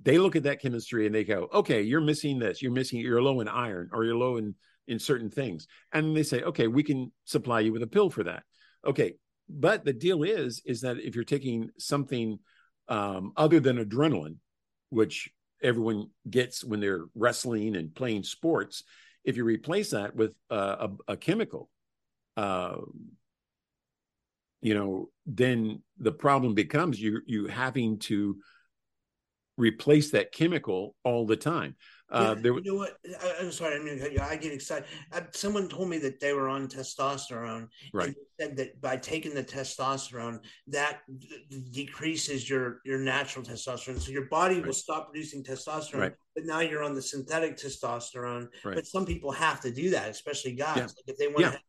They look at that chemistry and they go, "Okay, you're missing this. You're missing. You're low in iron, or you're low in in certain things." And they say, "Okay, we can supply you with a pill for that." Okay, but the deal is is that if you're taking something um, other than adrenaline, which everyone gets when they're wrestling and playing sports, if you replace that with a, a, chemical, uh, you know, then the problem becomes you you having to replace that chemical all the time. Uh, yeah, there, you know what? I, am sorry, I mean, I get excited. I, someone told me that they were on testosterone, right? said that by taking the testosterone, that d- decreases your your natural testosterone, so your body right. will stop producing testosterone. Right. But now you're on the synthetic testosterone. Right. But some people have to do that, especially guys. Yeah. Like if they want yeah. to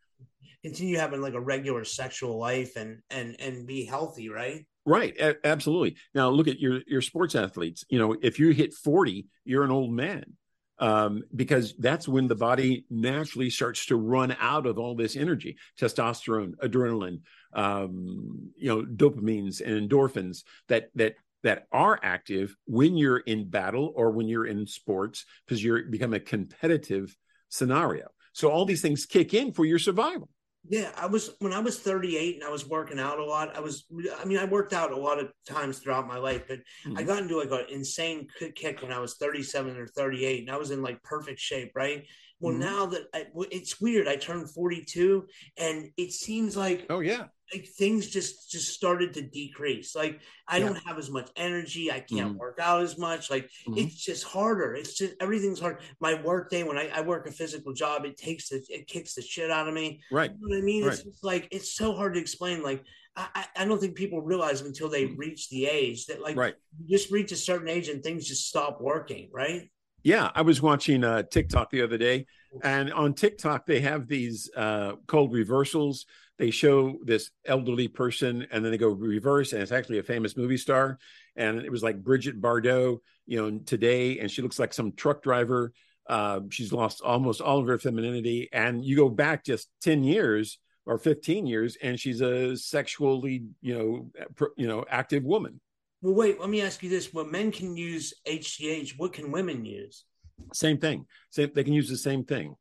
continue having like a regular sexual life and and and be healthy, right? Right, a- absolutely. Now look at your your sports athletes. You know, if you hit 40, you're an old man. Um, because that's when the body naturally starts to run out of all this energy, testosterone, adrenaline, um, you know, dopamines and endorphins that that that are active when you're in battle or when you're in sports because you're become a competitive scenario. So all these things kick in for your survival. Yeah, I was when I was 38 and I was working out a lot. I was, I mean, I worked out a lot of times throughout my life, but mm-hmm. I got into like an insane kick when I was 37 or 38, and I was in like perfect shape, right? Well, mm-hmm. now that I, it's weird, I turned 42, and it seems like oh yeah, like things just just started to decrease like i yeah. don't have as much energy i can't mm-hmm. work out as much like mm-hmm. it's just harder it's just everything's hard my work day when I, I, work a physical job it takes the it kicks the shit out of me right you know what i mean right. it's just like it's so hard to explain like I, I don't think people realize until they mm-hmm. reach the age that like right. you just reach a certain age and things just stop working right yeah, I was watching uh, TikTok the other day, and on TikTok they have these uh, called reversals. They show this elderly person, and then they go reverse, and it's actually a famous movie star. And it was like Brigitte Bardot, you know, today, and she looks like some truck driver. Uh, she's lost almost all of her femininity, and you go back just ten years or fifteen years, and she's a sexually, you know, pr- you know, active woman. Well, wait. Let me ask you this: When men can use HGH, what can women use? Same thing. Same. They can use the same thing.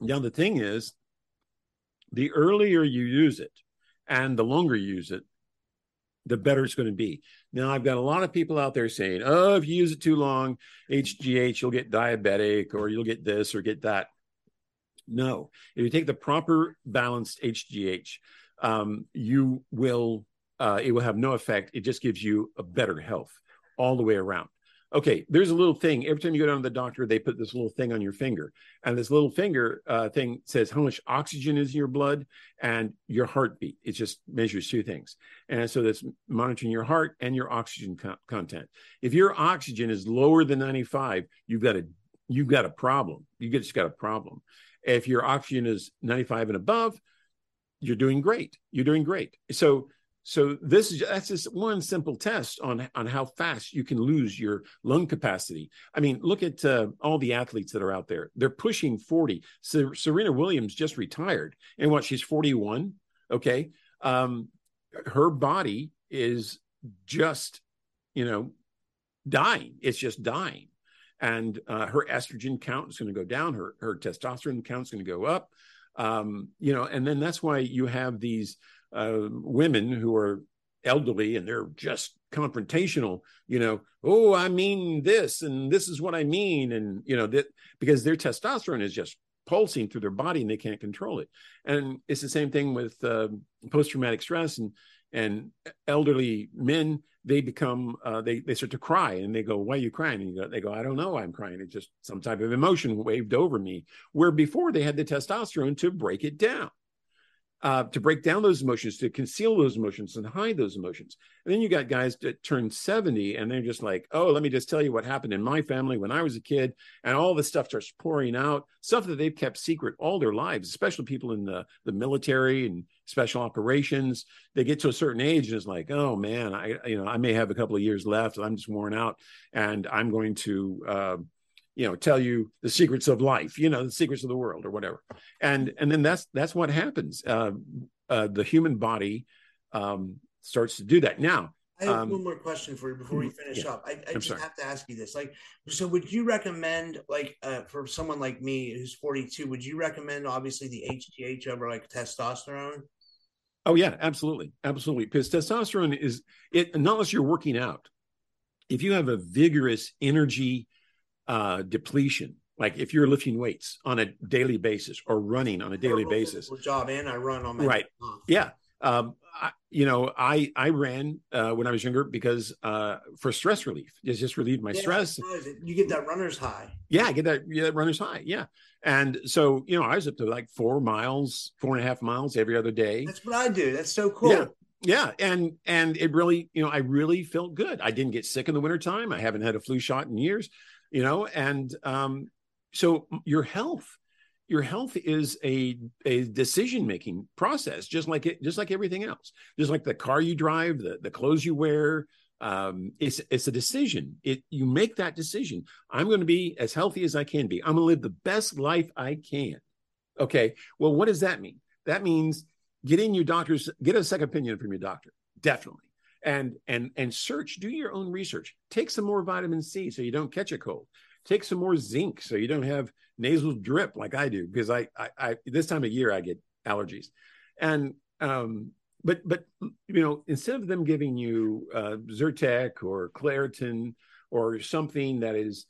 Now the thing is, the earlier you use it, and the longer you use it, the better it's going to be. Now, I've got a lot of people out there saying, oh, if you use it too long, HGH, you'll get diabetic or you'll get this or get that. No, if you take the proper balanced HGH, um, you will uh, it will have no effect. It just gives you a better health all the way around. Okay, there's a little thing. Every time you go down to the doctor, they put this little thing on your finger, and this little finger uh, thing says how much oxygen is in your blood and your heartbeat. It just measures two things, and so that's monitoring your heart and your oxygen co- content. If your oxygen is lower than 95, you've got a you've got a problem. You just got a problem. If your oxygen is 95 and above, you're doing great. You're doing great. So so this is that's just one simple test on on how fast you can lose your lung capacity. I mean, look at uh, all the athletes that are out there. They're pushing 40. So Serena Williams just retired. And what she's 41, okay? Um her body is just, you know, dying. It's just dying. And uh, her estrogen count is going to go down. Her her testosterone count is going to go up. Um, you know, and then that's why you have these uh, women who are elderly and they're just confrontational. You know, oh, I mean this, and this is what I mean, and you know that because their testosterone is just pulsing through their body and they can't control it. And it's the same thing with uh, post traumatic stress and and elderly men they become uh, they they start to cry and they go why are you crying and you go, they go i don't know i'm crying it's just some type of emotion waved over me where before they had the testosterone to break it down uh, to break down those emotions, to conceal those emotions and hide those emotions. And then you got guys that turn 70 and they're just like, oh, let me just tell you what happened in my family when I was a kid. And all this stuff starts pouring out, stuff that they've kept secret all their lives, especially people in the, the military and special operations. They get to a certain age and it's like, oh man, I, you know, I may have a couple of years left. I'm just worn out and I'm going to, uh, you know tell you the secrets of life you know the secrets of the world or whatever and and then that's that's what happens uh, uh the human body um starts to do that now I have um, one more question for you before we mm-hmm. finish yeah. up. I, I just sorry. have to ask you this. Like, so would you recommend, like, uh, for someone like me who's 42, would you recommend obviously the HGH over like testosterone? Oh yeah, absolutely, absolutely. Because testosterone is it Not unless you're working out. If you have a vigorous energy uh, depletion. Like if you're lifting weights on a daily basis or running on a daily basis. Job and I run on my right. Yeah. Um, I, you know, I I ran uh, when I was younger because uh, for stress relief, just just relieve my yeah, stress. You get that runner's high. Yeah, I get that, yeah, that runner's high. Yeah, and so you know, I was up to like four miles, four and a half miles every other day. That's what I do. That's so cool. Yeah, yeah, and and it really, you know, I really felt good. I didn't get sick in the wintertime. I haven't had a flu shot in years you know and um, so your health your health is a a decision making process just like it just like everything else. Just like the car you drive the, the clothes you wear um, it's it's a decision. It you make that decision. I'm going to be as healthy as i can be. I'm going to live the best life i can. Okay well what does that mean? That means get in your doctor's get a second opinion from your doctor. Definitely and and and search do your own research. Take some more vitamin c so you don't catch a cold. Take some more zinc so you don't have nasal drip like i do because I, I, I this time of year i get allergies. And um but but you know instead of them giving you uh, zyrtec or claritin or something that is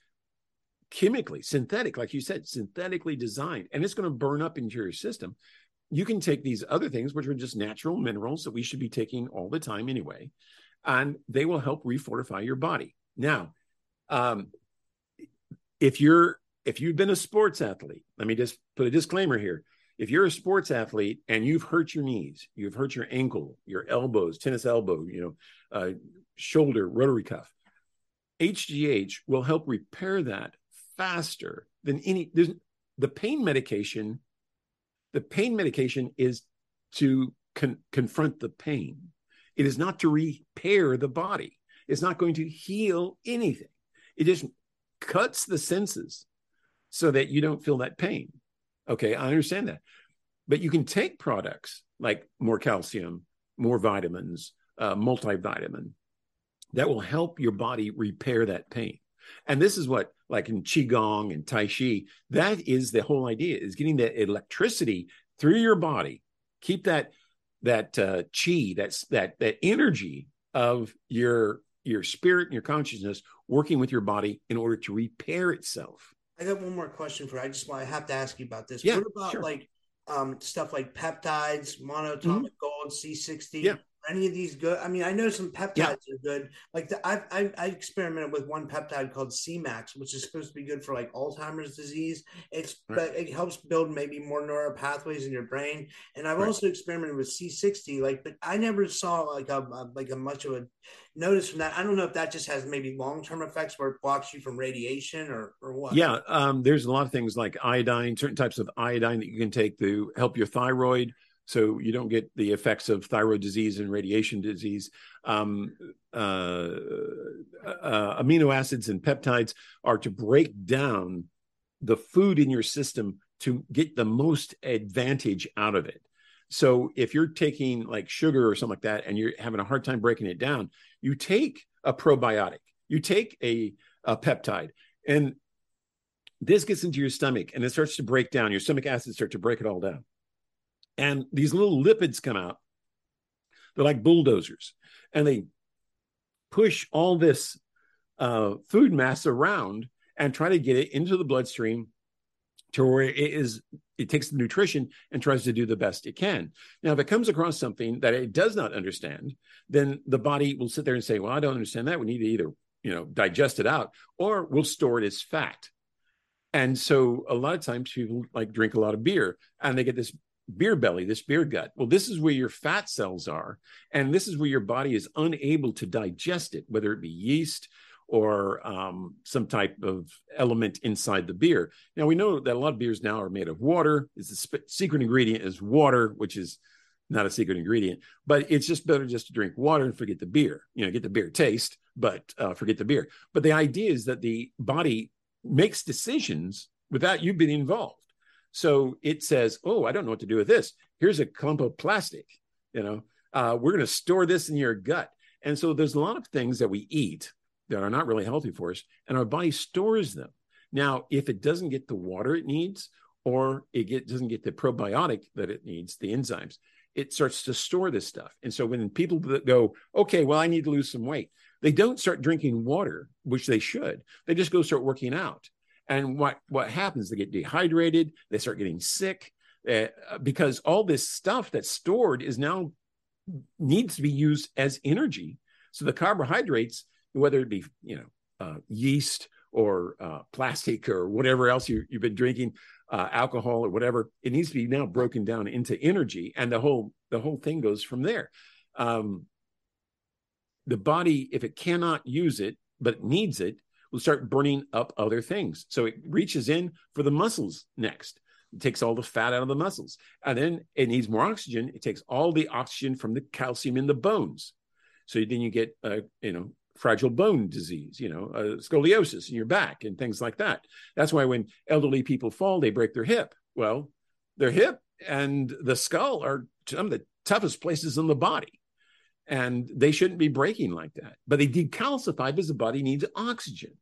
chemically synthetic like you said synthetically designed and it's going to burn up into your system you can take these other things, which are just natural minerals that we should be taking all the time anyway, and they will help refortify your body. Now, um, if you're if you've been a sports athlete, let me just put a disclaimer here. If you're a sports athlete and you've hurt your knees, you've hurt your ankle, your elbows, tennis elbow, you know, uh, shoulder, rotary cuff, HGH will help repair that faster than any. There's the pain medication the pain medication is to con- confront the pain. It is not to repair the body. It's not going to heal anything. It just cuts the senses so that you don't feel that pain. Okay, I understand that. But you can take products like more calcium, more vitamins, uh, multivitamin that will help your body repair that pain. And this is what, like in Qigong and Tai Chi, that is the whole idea is getting that electricity through your body. Keep that that uh, chi, that's that that energy of your your spirit and your consciousness working with your body in order to repair itself. I got one more question for you. I just want I have to ask you about this. Yeah, what about sure. like um, stuff like peptides, monatomic mm-hmm. gold, C60? Yeah any of these good? I mean, I know some peptides yeah. are good. Like the, I, I, I experimented with one peptide called Semax, which is supposed to be good for like Alzheimer's disease. It's right. it helps build maybe more neural pathways in your brain. And I've right. also experimented with C60. Like, but I never saw like a, a like a much of a notice from that. I don't know if that just has maybe long term effects where it blocks you from radiation or or what. Yeah, um, there's a lot of things like iodine, certain types of iodine that you can take to help your thyroid so you don't get the effects of thyroid disease and radiation disease. Um, uh, uh, amino acids and peptides are to break down the food in your system to get the most advantage out of it. So if you're taking like sugar or something like that and you're having a hard time breaking it down, you take a probiotic, you take a, a peptide, and this gets into your stomach and it starts to break down. Your stomach acids start to break it all down. And these little lipids come out. They're like bulldozers and they push all this uh, food mass around and try to get it into the bloodstream to where it is it takes the nutrition and tries to do the best it can. Now, if it comes across something that it does not understand, then the body will sit there and say, "Well, I don't understand that. We need to either you know digest it out, or we'll store it as fat." And so, a lot of times, people like drink a lot of beer, and they get this beer belly, this beer gut. Well, this is where your fat cells are, and this is where your body is unable to digest it, whether it be yeast or um, some type of element inside the beer. Now we know that a lot of beers now are made of water. It's the sp- secret ingredient is water, which is not a secret ingredient, but it's just better just to drink water and forget the beer. You know, get the beer taste, but uh, forget the beer. But the idea is that the body makes decisions without you being involved. So it says, "Oh, I don't know what to do with this. Here's a clump of plastic. You know, uh, we're going to store this in your gut." And so there's a lot of things that we eat that are not really healthy for us, and our body stores them. Now, if it doesn't get the water it needs, or it get, doesn't get the probiotic that it needs, the enzymes, it starts to store this stuff. And so when people that go, okay, well, I need to lose some weight, they don't start drinking water, which they should. They just go start working out. And what, what happens? They get dehydrated, they start getting sick uh, because all this stuff that's stored is now needs to be used as energy. So the carbohydrates whether it be you know uh, yeast or uh, plastic or whatever else you, have been drinking, uh, alcohol or whatever, it needs to be now broken down into energy, and the whole the whole thing goes from there. Um, the body, if it cannot use it but needs it, will start burning up other things. So it reaches in for the muscles next. It takes all the fat out of the muscles, and then it needs more oxygen. It takes all the oxygen from the calcium in the bones. So then you get, uh, you know, fragile bone disease, you know, uh, scoliosis in your back and things like that. That's why when elderly people fall, they break their hip. Well, their hip and the skull are some of the toughest places in the body. And they shouldn't be breaking like that. But they decalcify because the body needs oxygen.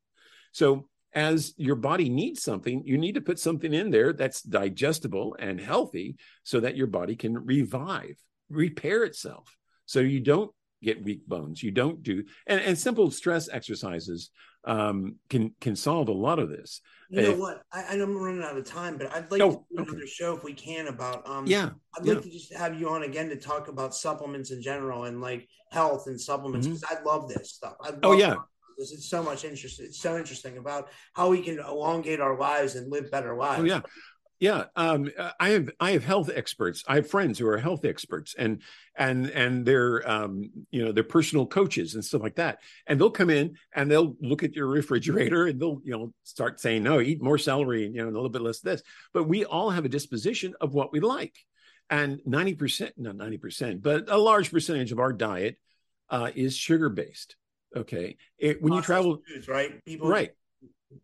So as your body needs something, you need to put something in there that's digestible and healthy so that your body can revive, repair itself. So you don't get weak bones. You don't do and, and simple stress exercises um, can can solve a lot of this. You know if, what? I, I'm running out of time, but I'd like oh, to do another show if we can about um yeah. I'd yeah. like to just have you on again to talk about supplements in general and like health and supplements because mm-hmm. I love this stuff. I oh yeah. This. It's so much interesting. It's so interesting about how we can elongate our lives and live better lives. Oh yeah. Yeah, um, I have I have health experts. I have friends who are health experts, and and and they're um, you know they're personal coaches and stuff like that. And they'll come in and they'll look at your refrigerator and they'll you know start saying, no, eat more celery and you know a little bit less of this. But we all have a disposition of what we like, and ninety percent, not ninety percent, but a large percentage of our diet uh, is sugar based. Okay, it, when you travel, foods, right? People right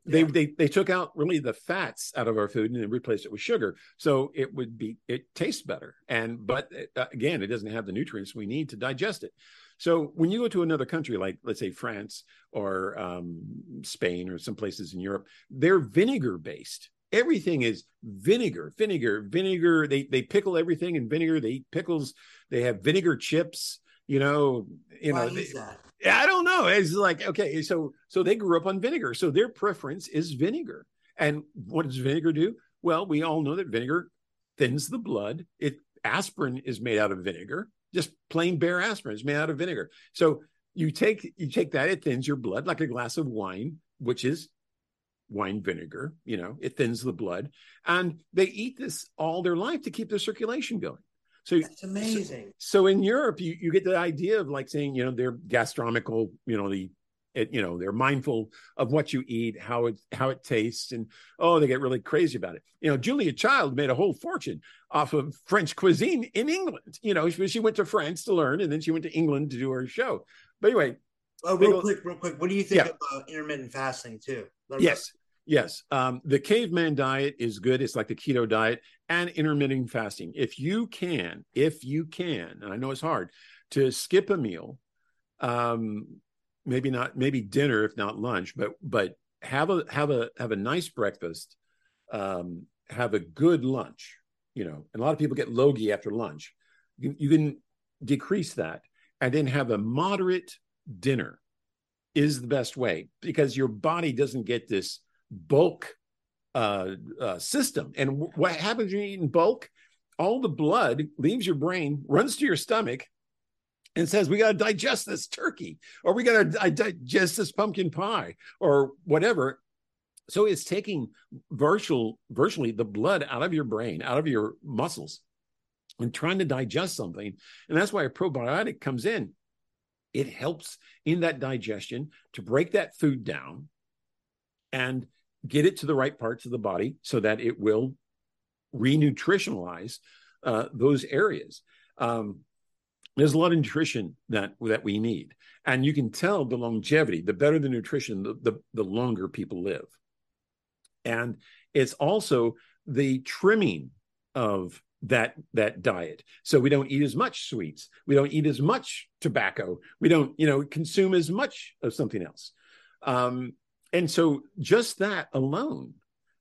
they, yeah. they they took out really the fats out of our food and replaced it with sugar. So it would be it tastes better. And but uh, again it doesn't have the nutrients we need to digest it. So when you go to another country like let's say france or um, spain or some places in europe they're vinegar based everything is vinegar vinegar vinegar. They they pickle everything in vinegar. They eat pickles. They have vinegar chips you know you Why know they, that? I don't know. It's like okay, so so they grew up on vinegar, so their preference is vinegar. And what does vinegar do? Well, we all know that vinegar thins the blood. It aspirin is made out of vinegar. Just plain bare aspirin is made out of vinegar. So you take you take that, it thins your blood like a glass of wine, which is wine vinegar. You know, it thins the blood, and they eat this all their life to keep their circulation going. So it's amazing. So, so, in Europe, you, you get the idea of like saying, you know, they're gastronomical, you know, the it, you know, they're mindful of what you eat, how it how it tastes, and oh, they get really crazy about it. You know, Julia Child made a whole fortune off of French cuisine in England. You know, she, she went to France to learn, and then she went to England to do her show. But anyway, oh, real quick, real quick, what do you think yeah. of uh, intermittent fasting too? Yes, Yes. Um, the caveman diet is good. It's like the keto diet and intermittent fasting. If you can, if you can, and I know it's hard to skip a meal, um, maybe not, maybe dinner, if not lunch, but, but have a, have a, have a nice breakfast, um, have a good lunch, you know, and a lot of people get logy after lunch. You, you can decrease that and then have a moderate dinner is the best way because your body doesn't get this bulk uh, uh, system. And w- what happens when you eat in bulk? All the blood leaves your brain, runs to your stomach, and says, "We got to digest this turkey, or we got to digest this pumpkin pie, or whatever." So it's taking virtual, virtually the blood out of your brain, out of your muscles, and trying to digest something. And that's why a probiotic comes in. It helps in that digestion to break that food down and get it to the right parts of the body so that it will renutritionalize uh, those areas. Um, there's a lot of nutrition that that we need, and you can tell the longevity. The better the nutrition, the, the, the longer people live. And it's also the trimming of that that diet so we don't eat as much sweets we don't eat as much tobacco we don't you know consume as much of something else um, and so just that alone,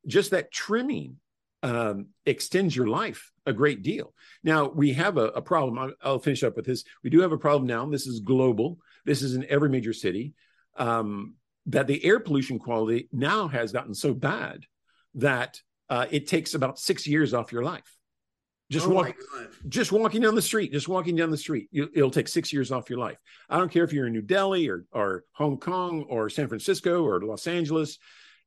just that trimming um, extends your life a great deal. Now we have a, a problem. I'll, I'll, finish up with this. We do have a problem now. This is global. This is in every major city. Um, that the air pollution quality now has gotten so bad that uh, it takes about six years off your life. Just oh walk, just walking down the street, just walking down the street, you, it'll take six years off your life. I don't care if you're in New Delhi or or Hong Kong or San Francisco or Los Angeles.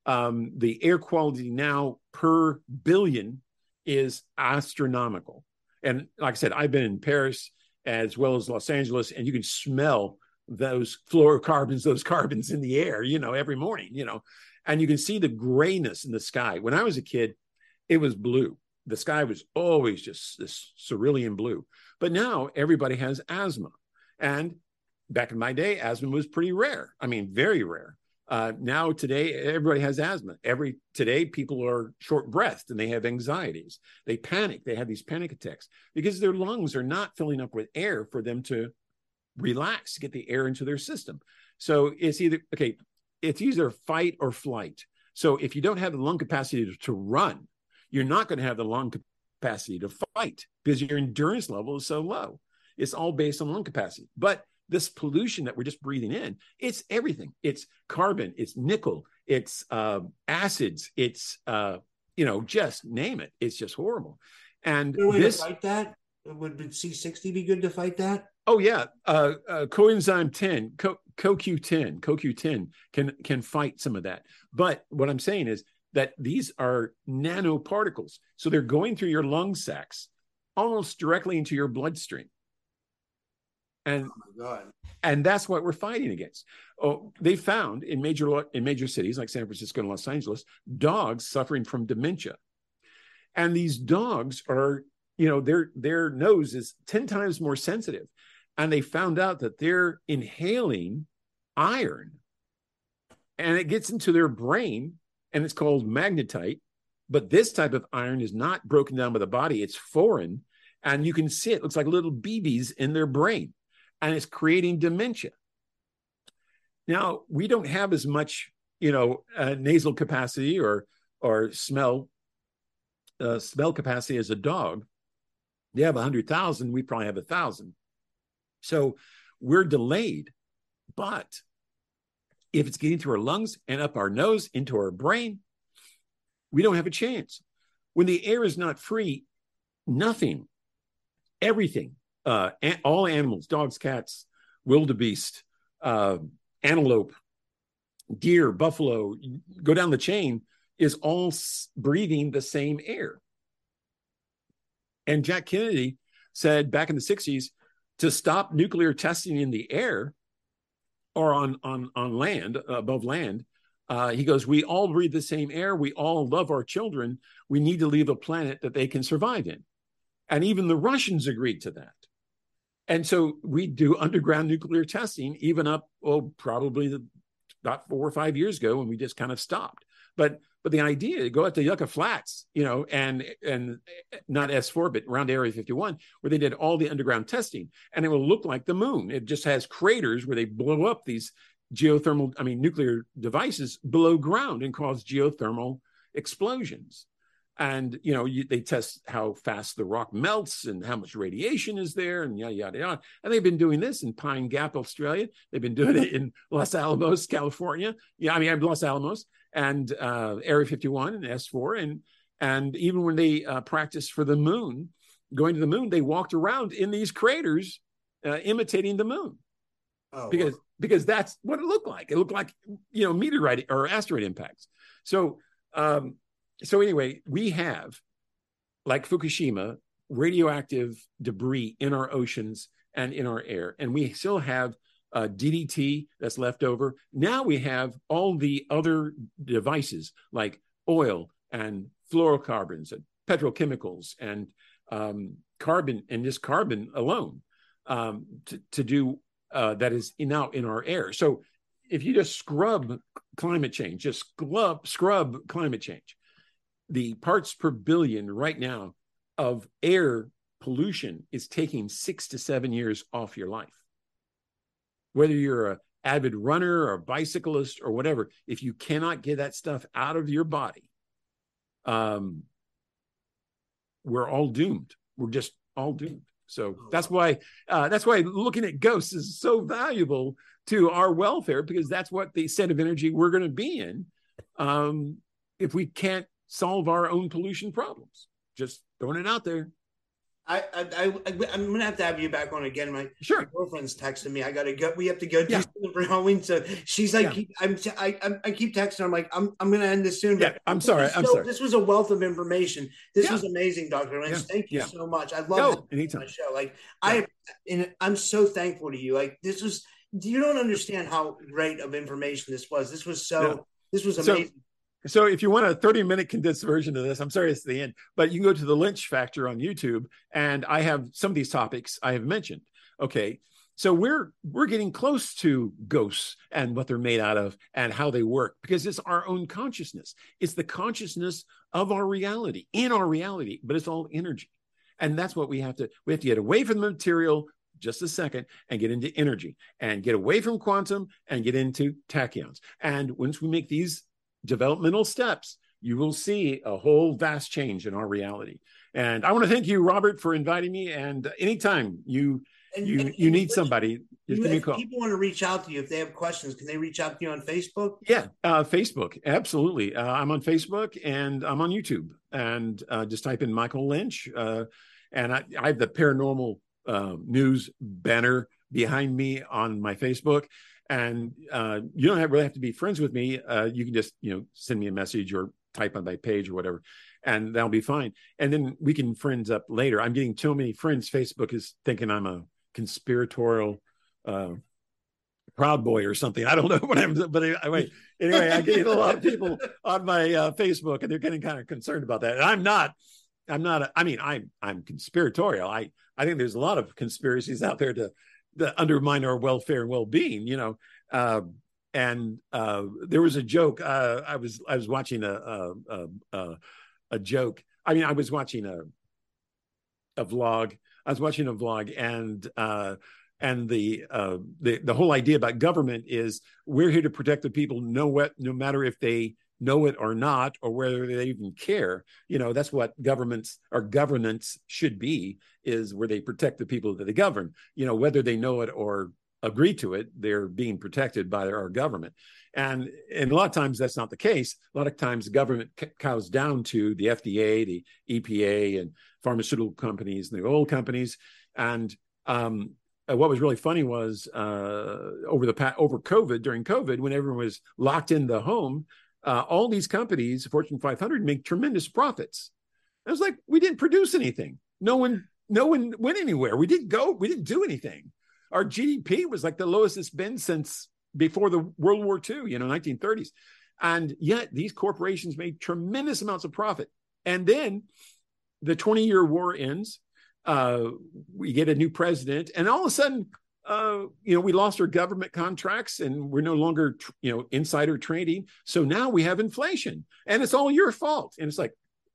Um, the air quality now per billion is astronomical. And like I said, I've been in Paris as well as Los Angeles, and you can smell those fluorocarbons, those carbons in the air, you know, every morning, you know, and you can see the grayness in the sky. When I was a kid, it was blue the sky was always just this cerulean blue. But now everybody has asthma. And back in my day, asthma was pretty rare. I mean, very rare. Uh, now today, everybody has asthma. Every today, people are short breathed and they have anxieties. They panic. They have these panic attacks because their lungs are not filling up with air for them to relax, get the air into their system. So it's either okay. It's either fight or flight. So if you don't have the lung capacity to, to run, you're not going to have the lung capacity to fight because your endurance level is so low. It's all based on lung capacity. But this pollution that we're just breathing in, it's everything. It's carbon, it's nickel, it's uh, acids, it's uh, you know, just name it. It's just horrible. And this fight that would C60 be good to fight that? Oh yeah, uh, uh, coenzyme 10, Co- CoQ10, CoQ10 can can fight some of that. But what I'm saying is that these are nanoparticles. So they're going through your lung sacs almost directly into your bloodstream. And, oh and that's what we're fighting against. Oh, they found in major in major cities like San Francisco and Los Angeles, dogs suffering from dementia. And these dogs are, you know, their their nose is 10 times more sensitive. And they found out that they're inhaling iron and it gets into their brain and it's called magnetite. But this type of iron is not broken down by the body, it's foreign. And you can see it, looks like little BBs in their brain, and it's creating dementia. Now, we don't have as much, you know, uh, nasal capacity or or smell uh, smell capacity as a dog. They have a hundred thousand. We probably have a thousand. So we're delayed, but if it's getting through our lungs and up our nose into our brain, we don't have a chance. When the air is not free, nothing, everything, uh, all animals, dogs, cats, wildebeest, uh, antelope, deer, buffalo, go down the chain, is all breathing the same air. And Jack Kennedy said back in the 60s to stop nuclear testing in the air, or on on on land above land uh, he goes we all breathe the same air. We all love our children. We need to leave a planet that they can survive in. And even the russians agreed to that. And so we do underground nuclear testing even up oh probably the about four or five years ago when we just kind of stopped. But but the idea to go out to Yucca Flats, you know, and and not S4, but around Area 51, where they did all the underground testing, and it will look like the moon. It just has craters where they blow up these geothermal, I mean, nuclear devices below ground and cause geothermal explosions. And you know you, they test how fast the rock melts and how much radiation is there and yada yada yada. And they've been doing this in pine gap australia. They've been doing it in los alamos california. Yeah i mean los alamos and uh, area 51 and s4 and and even when they uh, practiced for the moon going to the moon they walked around in these craters uh, imitating the moon. Oh, because wow. because that's what it looked like. It looked like you know meteorite or asteroid impacts. So um, so anyway, we have, like Fukushima, radioactive debris in our oceans and in our air, and we still have uh, DDT that's left over. Now we have all the other devices like oil and fluorocarbons and petrochemicals and um, carbon and just carbon alone um, to, to do uh, that is now in our air. So if you just scrub climate change, just scrub, scrub climate change, the parts per billion right now of air pollution is taking six to seven years off your life. Whether you're a avid runner or a bicyclist or whatever, if you cannot get that stuff out of your body, um, we're all doomed. We're just all doomed. So oh, that's why uh, that's why looking at ghosts is so valuable to our welfare because that's what the set of energy we're going to be in. Um, if we can't solve our own pollution problems. Just throwing it out there. I, I, I am gonna have to have you back on again. My, sure. my girlfriend's texting me. I gotta go. We have to go do yeah. something for Halloween. So she's like, yeah. I'm, I, I keep texting. I'm like, I'm, I'm gonna end this soon. Yeah, I'm sorry. I'm so, sorry. This was a wealth of information. This yeah. was amazing, Doctor Lynch. Thank you so much. I love no, my show. Like I, and I'm so thankful to you. Like this was. You don't understand how great of information this was. This was so. This was amazing. So, so if you want a 30 minute condensed version of this, I'm sorry it's the end, but you can go to the Lynch Factor on YouTube, and I have some of these topics I have mentioned. Okay. So we're we're getting close to ghosts and what they're made out of and how they work because it's our own consciousness. It's the consciousness of our reality, in our reality, but it's all energy. And that's what we have to we have to get away from the material just a second and get into energy and get away from quantum and get into tachyons. And once we make these developmental steps, you will see a whole vast change in our reality. And I want to thank you, Robert, for inviting me. And anytime you and, you and, you need somebody, just give me a call. People want to reach out to you if they have questions. Can they reach out to you on Facebook? Yeah, uh, Facebook, absolutely. Uh, I'm on Facebook and I'm on YouTube. And uh, just type in Michael Lynch, uh, and I, I, have the paranormal uh, news banner behind me on my Facebook and uh, you don't have, really have to be friends with me. Uh, you can just you know send me a message or type on my page or whatever, and that'll be fine. And then we can friends up later. I'm getting too many friends. Facebook is thinking I'm a conspiratorial. Uh, proud boy or something. I don't know what I'm, but anyway, anyway, I get a lot of people on my uh, Facebook, and they're getting kind of concerned about that. And I'm not. I'm not. A, I mean, I'm I'm conspiratorial. I I think there's a lot of conspiracies out there to that undermine our welfare and well-being you know uh, and uh, there was a joke uh, i was i was watching a a, a a, joke. I mean i was watching a a vlog. I was watching a vlog and uh, and the uh, the the whole idea about government is we're here to protect the people no no matter if they know it or not, or whether they even care. You know, that's what governments or governance should be, is where they protect the people that they govern. You know, whether they know it or agree to it, they're being protected by our government. And, and a lot of times that's not the case. A lot of times government cows down to the FDA, the EPA, and pharmaceutical companies and the oil companies. And um, uh, what was really funny was uh, over the past, over COVID during COVID, when everyone was locked in the home, uh, all these companies, Fortune 500, make tremendous profits. I was like, we didn't produce anything. No one, no one went anywhere. We didn't go. We didn't do anything. Our GDP was like the lowest it's been since before the World War II, you know, 1930s. And yet these corporations made tremendous amounts of profit. And then the 20 year war ends. Uh, we get a new president, and all of a sudden, uh, you know, we lost our government contracts and we're no longer, you know, insider trading. So now we have inflation and it's all your fault. And it's like,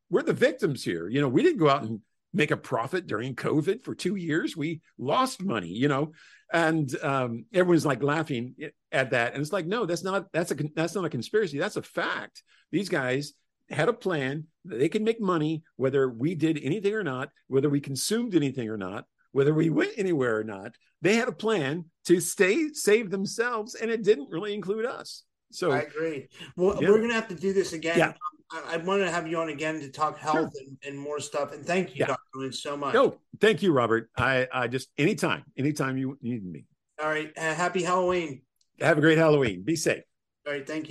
we're the victims here. You know, we didn't go out and make a profit during COVID for two years. We lost money, you know, and um, everyone's like laughing at that. And it's like, no, that's not, that's a, that's not a conspiracy. That's a fact. These guys had a plan they can make money whether we did anything or not, whether we consumed anything or not, whether we went anywhere or not. They had a plan to stay save themselves, and it didn't really include us. So I agree. Well, yeah. we're gonna have to do this again. Yeah. I, I want to have you on again to talk health sure. and, and, more stuff. And thank you, yeah. Dr. Lynch, so much. No, thank you, Robert. I, I just anytime, anytime you need me. All right. Uh, happy Halloween. Have a great Halloween. Be safe. All right. Thank you.